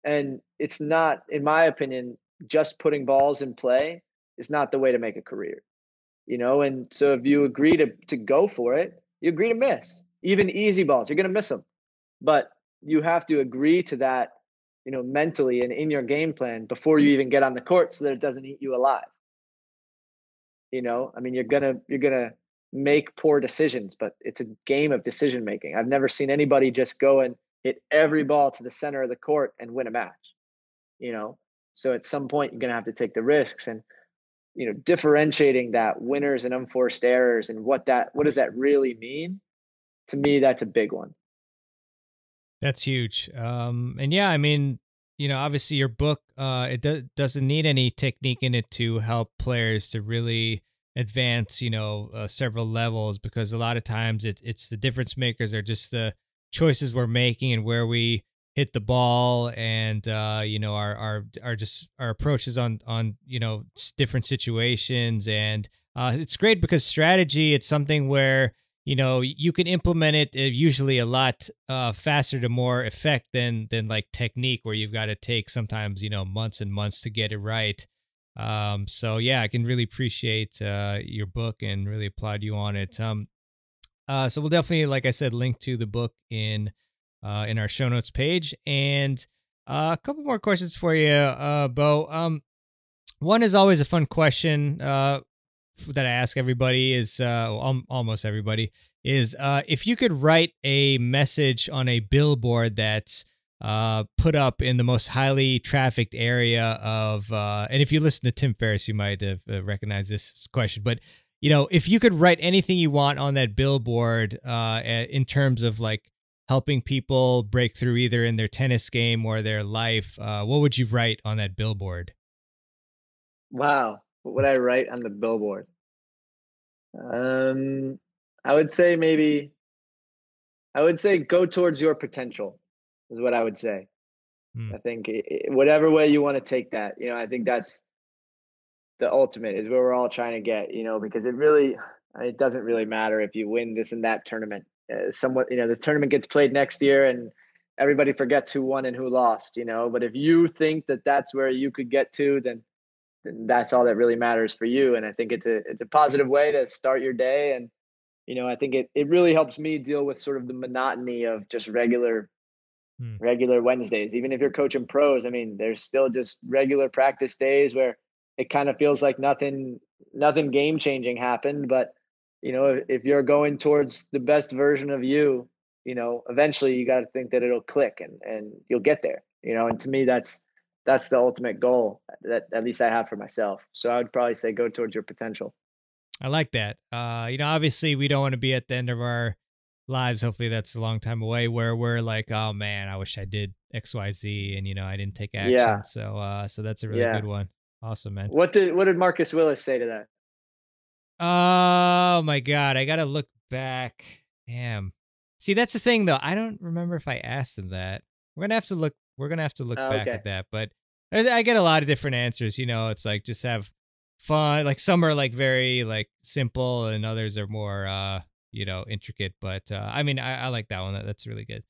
And it's not, in my opinion, just putting balls in play is not the way to make a career. You know, and so if you agree to to go for it, you agree to miss. Even easy balls, you're going to miss them. But you have to agree to that, you know, mentally and in your game plan before you mm. even get on the court so that it doesn't eat you alive. You know, I mean, you're going to you're going to make poor decisions, but it's a game of decision making. I've never seen anybody just go and hit every ball to the center of the court and win a match. You know, so at some point you're going to have to take the risks and you know differentiating that winners and unforced errors and what that what does that really mean? To me that's a big one. That's huge. Um and yeah i mean you know obviously your book uh it do- doesn't need any technique in it to help players to really advance you know uh, several levels because a lot of times it, it's the difference makers are just the choices we're making and where we hit the ball and uh, you know our our our just our approaches on on you know different situations. And uh, it's great because strategy it's something where you know you can implement it uh, usually a lot uh, faster to more effect than than like technique where you've got to take sometimes you know months and months to get it right. Um so yeah i can really appreciate uh your book and really applaud you on it. Um uh so we'll definitely like i said link to the book in uh, in our show notes page. And uh, a couple more questions for you, uh, Beau. Um, one is always a fun question uh, that I ask everybody is uh, almost everybody is uh, if you could write a message on a billboard that's uh, put up in the most highly trafficked area of, uh, and if you listen to Tim Ferriss, you might have uh, recognized this question, but you know, if you could write anything you want on that billboard uh, in terms of like helping people break through either in their tennis game or their life, uh, what would you write on that billboard? Wow, what would I write on the billboard? Um, I would say maybe. I would say go towards your potential, is what I would say. Hmm. I think it, whatever way you want to take that, you know, I think that's the ultimate is where we're all trying to get, you know, because it really, it doesn't really matter if you win this and that tournament somewhat you know the tournament gets played next year and everybody forgets who won and who lost you know? But if you think that that's where you could get to then then that's all that really matters for you. And i think it's a it's a positive way to start your day. And you know i think it, it really helps me deal with sort of the monotony of just regular hmm. regular wednesdays. Even if you're coaching pros i mean there's still just regular practice days where it kind of feels like nothing nothing game changing happened. But you know, if, you're going towards the best version of you, you know, eventually you got to think that it'll click and and you'll get there. You know, and to me, that's that's the ultimate goal that at least I have for myself. So I would probably say go towards your potential. I like that. Uh, you know, obviously we don't want to be at the end of our lives. Hopefully that's a long time away where we're like, oh man, I wish I did X, Y, Z, and you know, I didn't take action. Yeah. So, uh, so that's a really yeah. good one. Awesome, man. What did what did Marcus Willis say to that? Oh my god, I gotta look back. Damn. See, that's the thing though. I don't remember if I asked them that. We're gonna have to look. We're gonna have to look oh, back okay. at that. But I get a lot of different answers. You know, it's like just have fun. Like some are like very like simple, and others are more uh you know intricate. But uh I mean, I, I like that one. That, that's really good.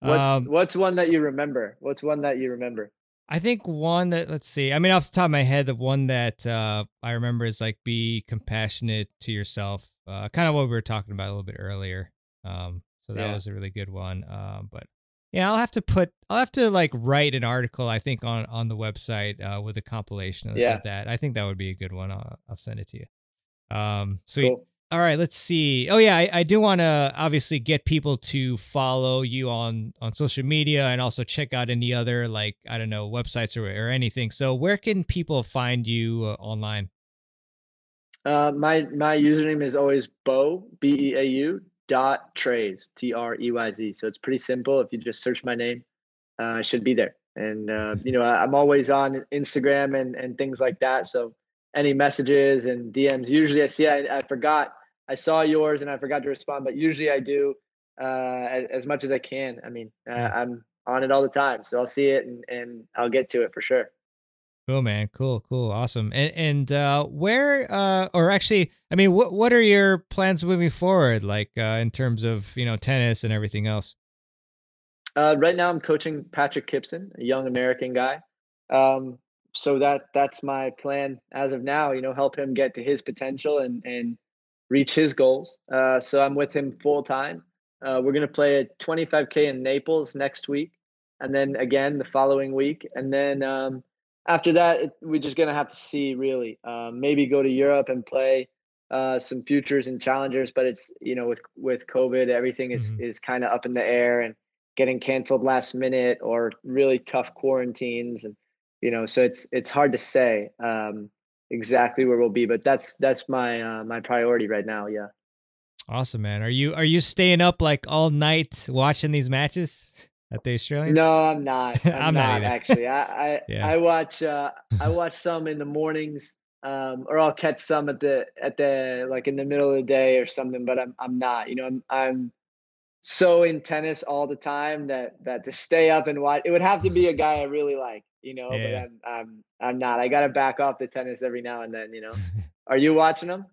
What's um, what's one that you remember? What's one that you remember? I think one that let's see. I mean, off the top of my head, the one that uh, I remember is like be compassionate to yourself. Uh, kind of what we were talking about a little bit earlier. Um, so that yeah. was a really good one. Um, but yeah, I'll have to put. I'll have to like write an article. I think on on the website uh, with a compilation of, yeah. that. I think that would be a good one. I'll, I'll send it to you. Um, sweet. Cool. All right, let's see. Oh yeah, I, I do want to obviously get people to follow you on on social media and also check out any other like I don't know websites or, or anything. So where can people find you uh, online? Uh, my my username is always Beau B E A U dot Treyz T R E Y Z. So it's pretty simple. If you just search my name, uh, I should be there. And uh, you know I'm always on Instagram and and things like that. So any messages and DMs. Usually I see I, I forgot I saw yours and I forgot to respond, but usually I do. uh, as, as, much as I can. I mean, uh, I'm on it all the time, so I'll see it and, and I'll get to it for sure. Cool, man. Cool, cool, awesome. And and uh, where, uh, or actually, I mean, what what are your plans moving forward, like uh, in terms of you know tennis and everything else? Uh, right now, I'm coaching Patrick Kypson, a young American guy. Um, so that that's my plan as of now. You know, help him get to his potential and and reach his goals. Uh, so I'm with him full time. Uh, we're gonna play a 25k in Naples next week, and then again the following week, and then. Um, after that, it, we're just gonna have to see really. Um, maybe go to Europe and play uh, some futures and challengers, but it's you know with with COVID, everything is mm-hmm. is kind of up in the air and getting canceled last minute or really tough quarantines and you know so it's it's hard to say um, exactly where we'll be but that's that's my uh, my priority right now yeah awesome man are you are you staying up like all night watching these matches at the Australian? No, I'm not. I'm, I'm not, not actually. I I, yeah. I watch uh, I watch some in the mornings, um, or I'll catch some at the at the like in the middle of the day or something. But I'm I'm not. You know, I'm I'm so in tennis all the time that that to stay up and watch it would have to be a guy I really like. You know, yeah. but I'm I'm I'm not. I got to back off the tennis every now and then. You know, are you watching them?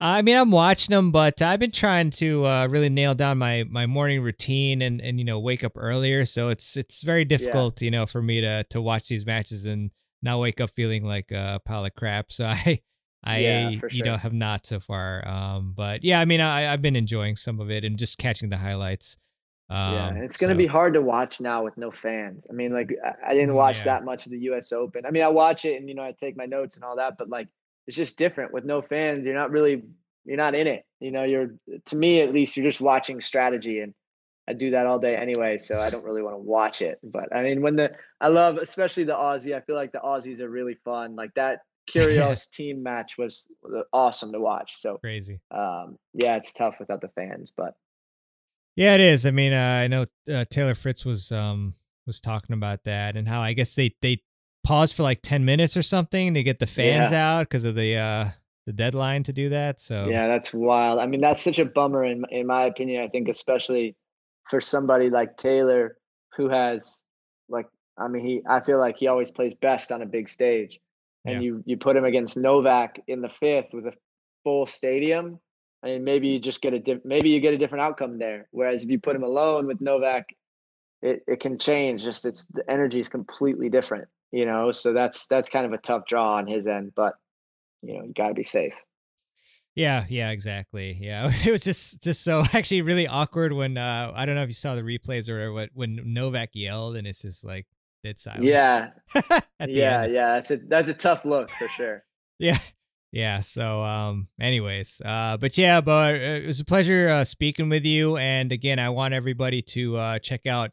I mean, I'm watching them, but I've been trying to uh, really nail down my my morning routine and and you know wake up earlier. So it's it's very difficult, yeah. you know, for me to to watch these matches and not wake up feeling like a pile of crap. So I I yeah, you know have not so far. Um, but yeah, I mean, I I've been enjoying some of it and just catching the highlights. Um, yeah, it's gonna be hard to watch now with no fans. I mean, like I, didn't watch yeah. that much of the U.S. Open. I mean, I watch it and you know I take my notes and all that, but like it's just different with no fans. You're not really you're not in it. You know, you're to me at least you're just watching strategy and I do that all day anyway, so I don't really want to watch it. But I mean, when the I love especially the Aussie. I feel like the Aussies are really fun. Like that Kyrgios Thiem match was awesome to watch. So crazy. Um, yeah, it's tough without the fans, but yeah, it is. I mean, uh, I know uh, Taylor Fritz was um was talking about that and how I guess they they paused for like ten minutes or something to get the fans yeah. out because of the uh the deadline to do that. So yeah, that's wild. I mean, that's such a bummer in in my opinion. I think especially for somebody like Taylor who has like I mean he I feel like he always plays best on a big stage. And yeah. you you put him against Novak in the fifth with a full stadium. I mean, maybe you just get a diff- maybe you get a different outcome there. Whereas if you put him alone with Novak, it, it can change. Just it's the energy is completely different, you know. So that's that's kind of a tough draw on his end. But you know you got to be safe. Yeah, yeah, exactly. Yeah, it was just just so actually really awkward when uh I don't know if you saw the replays or what when Novak yelled and it's just like dead silence. Yeah, yeah, end. yeah. That's a that's a tough look for sure. yeah, yeah. So um, anyways, uh, but yeah, but uh, it was a pleasure uh, speaking with you. And again, I want everybody to uh check out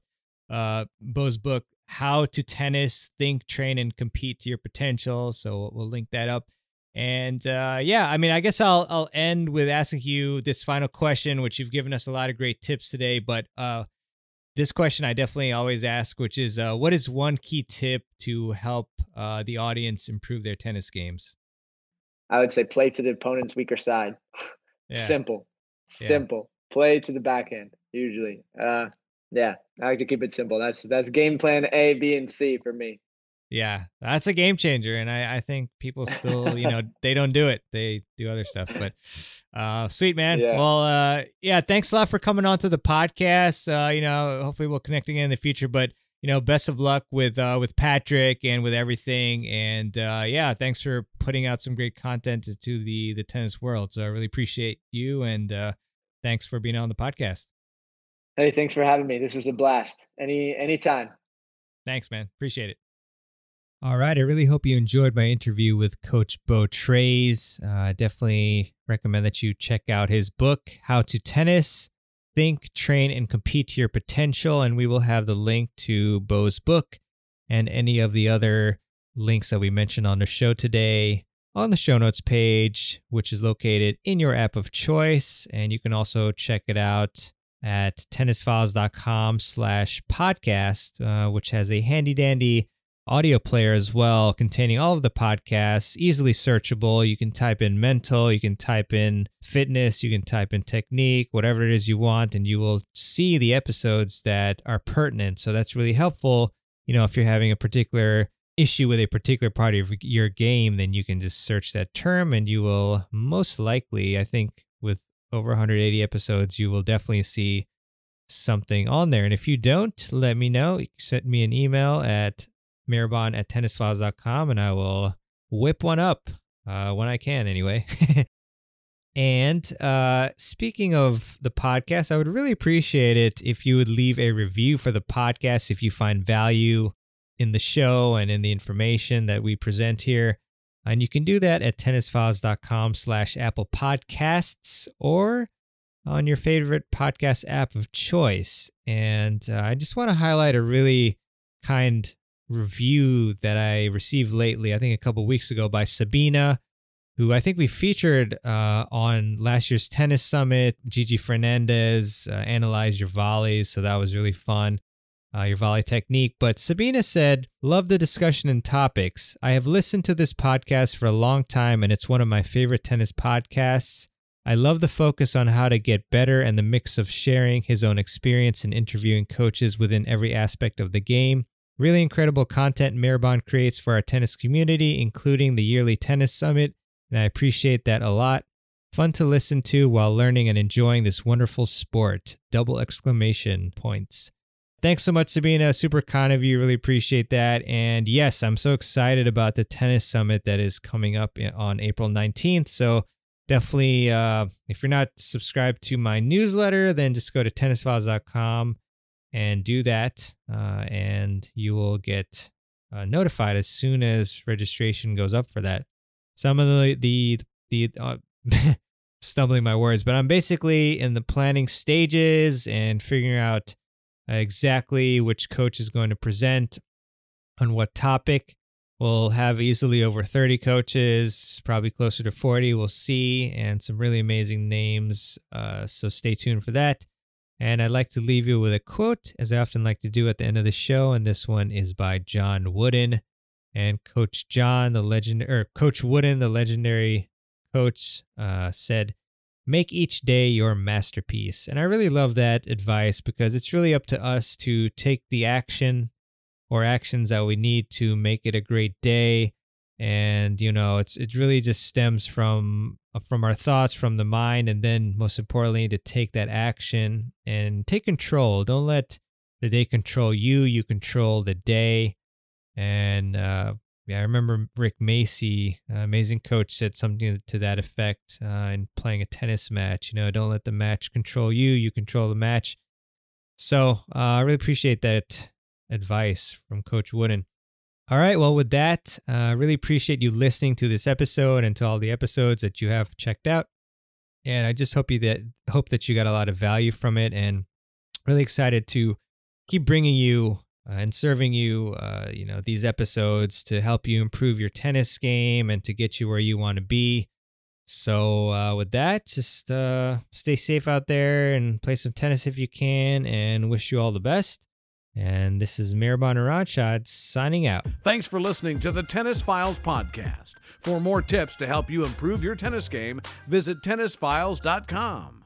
uh Beau's book, How to Tennis, Think, Train, and Compete to Your Potential. So we'll link that up. And uh, yeah, I mean, I guess I'll I'll end with asking you this final question, which you've given us a lot of great tips today. But uh, this question I definitely always ask, which is, uh, what is one key tip to help uh, the audience improve their tennis games? I would say play to the opponent's weaker side. Yeah. Simple, simple. Yeah. Play to the backhand. Usually, uh, yeah. I like to keep it simple. That's that's game plan A, B, and C for me. Yeah, that's a game changer, and I, I think people still, you know, they don't do it; they do other stuff. But uh, sweet man. Yeah. Well, uh, yeah, thanks a lot for coming on to the podcast. Uh, you know, hopefully we'll connect again in the future. But you know, best of luck with uh, with Patrick and with everything. And uh, yeah, thanks for putting out some great content to the the tennis world. So I really appreciate you, and uh, thanks for being on the podcast. Hey, thanks for having me. This was a blast. Any anytime. Thanks, man. Appreciate it. All right. I really hope you enjoyed my interview with Coach Beau Treyz. Uh, definitely recommend that you check out his book, How to Tennis, Think, Train, and Compete to Your Potential. And we will have the link to Beau's book and any of the other links that we mentioned on the show today on the show notes page, which is located in your app of choice. And you can also check it out at tennisfiles.com slash podcast, uh, which has a handy dandy audio player as well, containing all of the podcasts, easily searchable. You can type in mental, you can type in fitness, you can type in technique, whatever it is you want, and you will see the episodes that are pertinent. So that's really helpful. You know, if you're having a particular issue with a particular part of your game, then you can just search that term and you will most likely, I think, with over 180 episodes, you will definitely see something on there. And if you don't, let me know. Send me an email at Mehrban at tennisfiles.com and I will whip one up uh, when I can, anyway. and uh, speaking of the podcast, I would really appreciate it if you would leave a review for the podcast if you find value in the show and in the information that we present here. And you can do that at tennisfiles.com slash Apple Podcasts or on your favorite podcast app of choice. And uh, I just want to highlight a really kind review that I received lately, I think a couple weeks ago by Sabina, who I think we featured uh, on last year's tennis summit. Gigi Fernandez uh, analyzed your volleys, so that was really fun. Uh, your volley technique. But Sabina said, Love the discussion and topics. I have listened to this podcast for a long time, and it's one of my favorite tennis podcasts. I love the focus on how to get better and the mix of sharing his own experience and interviewing coaches within every aspect of the game. Really incredible content Mehrban creates for our tennis community, including the yearly tennis summit, and I appreciate that a lot. Fun to listen to while learning and enjoying this wonderful sport. Double exclamation points. Thanks so much, Sabina. Super kind of you. Really appreciate that. And yes, I'm so excited about the tennis summit that is coming up on April 19th. So definitely, uh, if you're not subscribed to my newsletter, then just go to tennisfiles.com and do that, uh, and you will get uh, notified as soon as registration goes up for that. Some of the the the uh, stumbling my words, but I'm basically in the planning stages and figuring out exactly which coach is going to present on what topic. We'll have easily over 30 coaches, probably closer to 40. We'll see, and some really amazing names. Uh, so stay tuned for that. And I'd like to leave you with a quote, as I often like to do at the end of the show. And this one is by John Wooden. And Coach John, the legend, or Coach Wooden, the legendary coach, uh, said, Make each day your masterpiece. And I really love that advice because it's really up to us to take the action or actions that we need to make it a great day and you know it's it really just stems from uh, from our thoughts from the mind and then most importantly to take that action and take control. Don't let the day control you you control the day. And uh, yeah i remember rick Macci, uh, amazing coach said something to that effect uh, in playing a tennis match you know don't let the match control you you control the match. So uh, i really appreciate that advice from coach wooden all right. Well, with that, I uh, really appreciate you listening to this episode and to all the episodes that you have checked out. And I just hope you that hope that you got a lot of value from it, and really excited to keep bringing you uh, and serving you, uh, you know, these episodes to help you improve your tennis game and to get you where you want to be. So, uh, with that, just uh, stay safe out there and play some tennis if you can, and wish you all the best. And this is Mehrban Iranshad signing out. Thanks for listening to the Tennis Files podcast. For more tips to help you improve your tennis game, visit tennisfiles.com.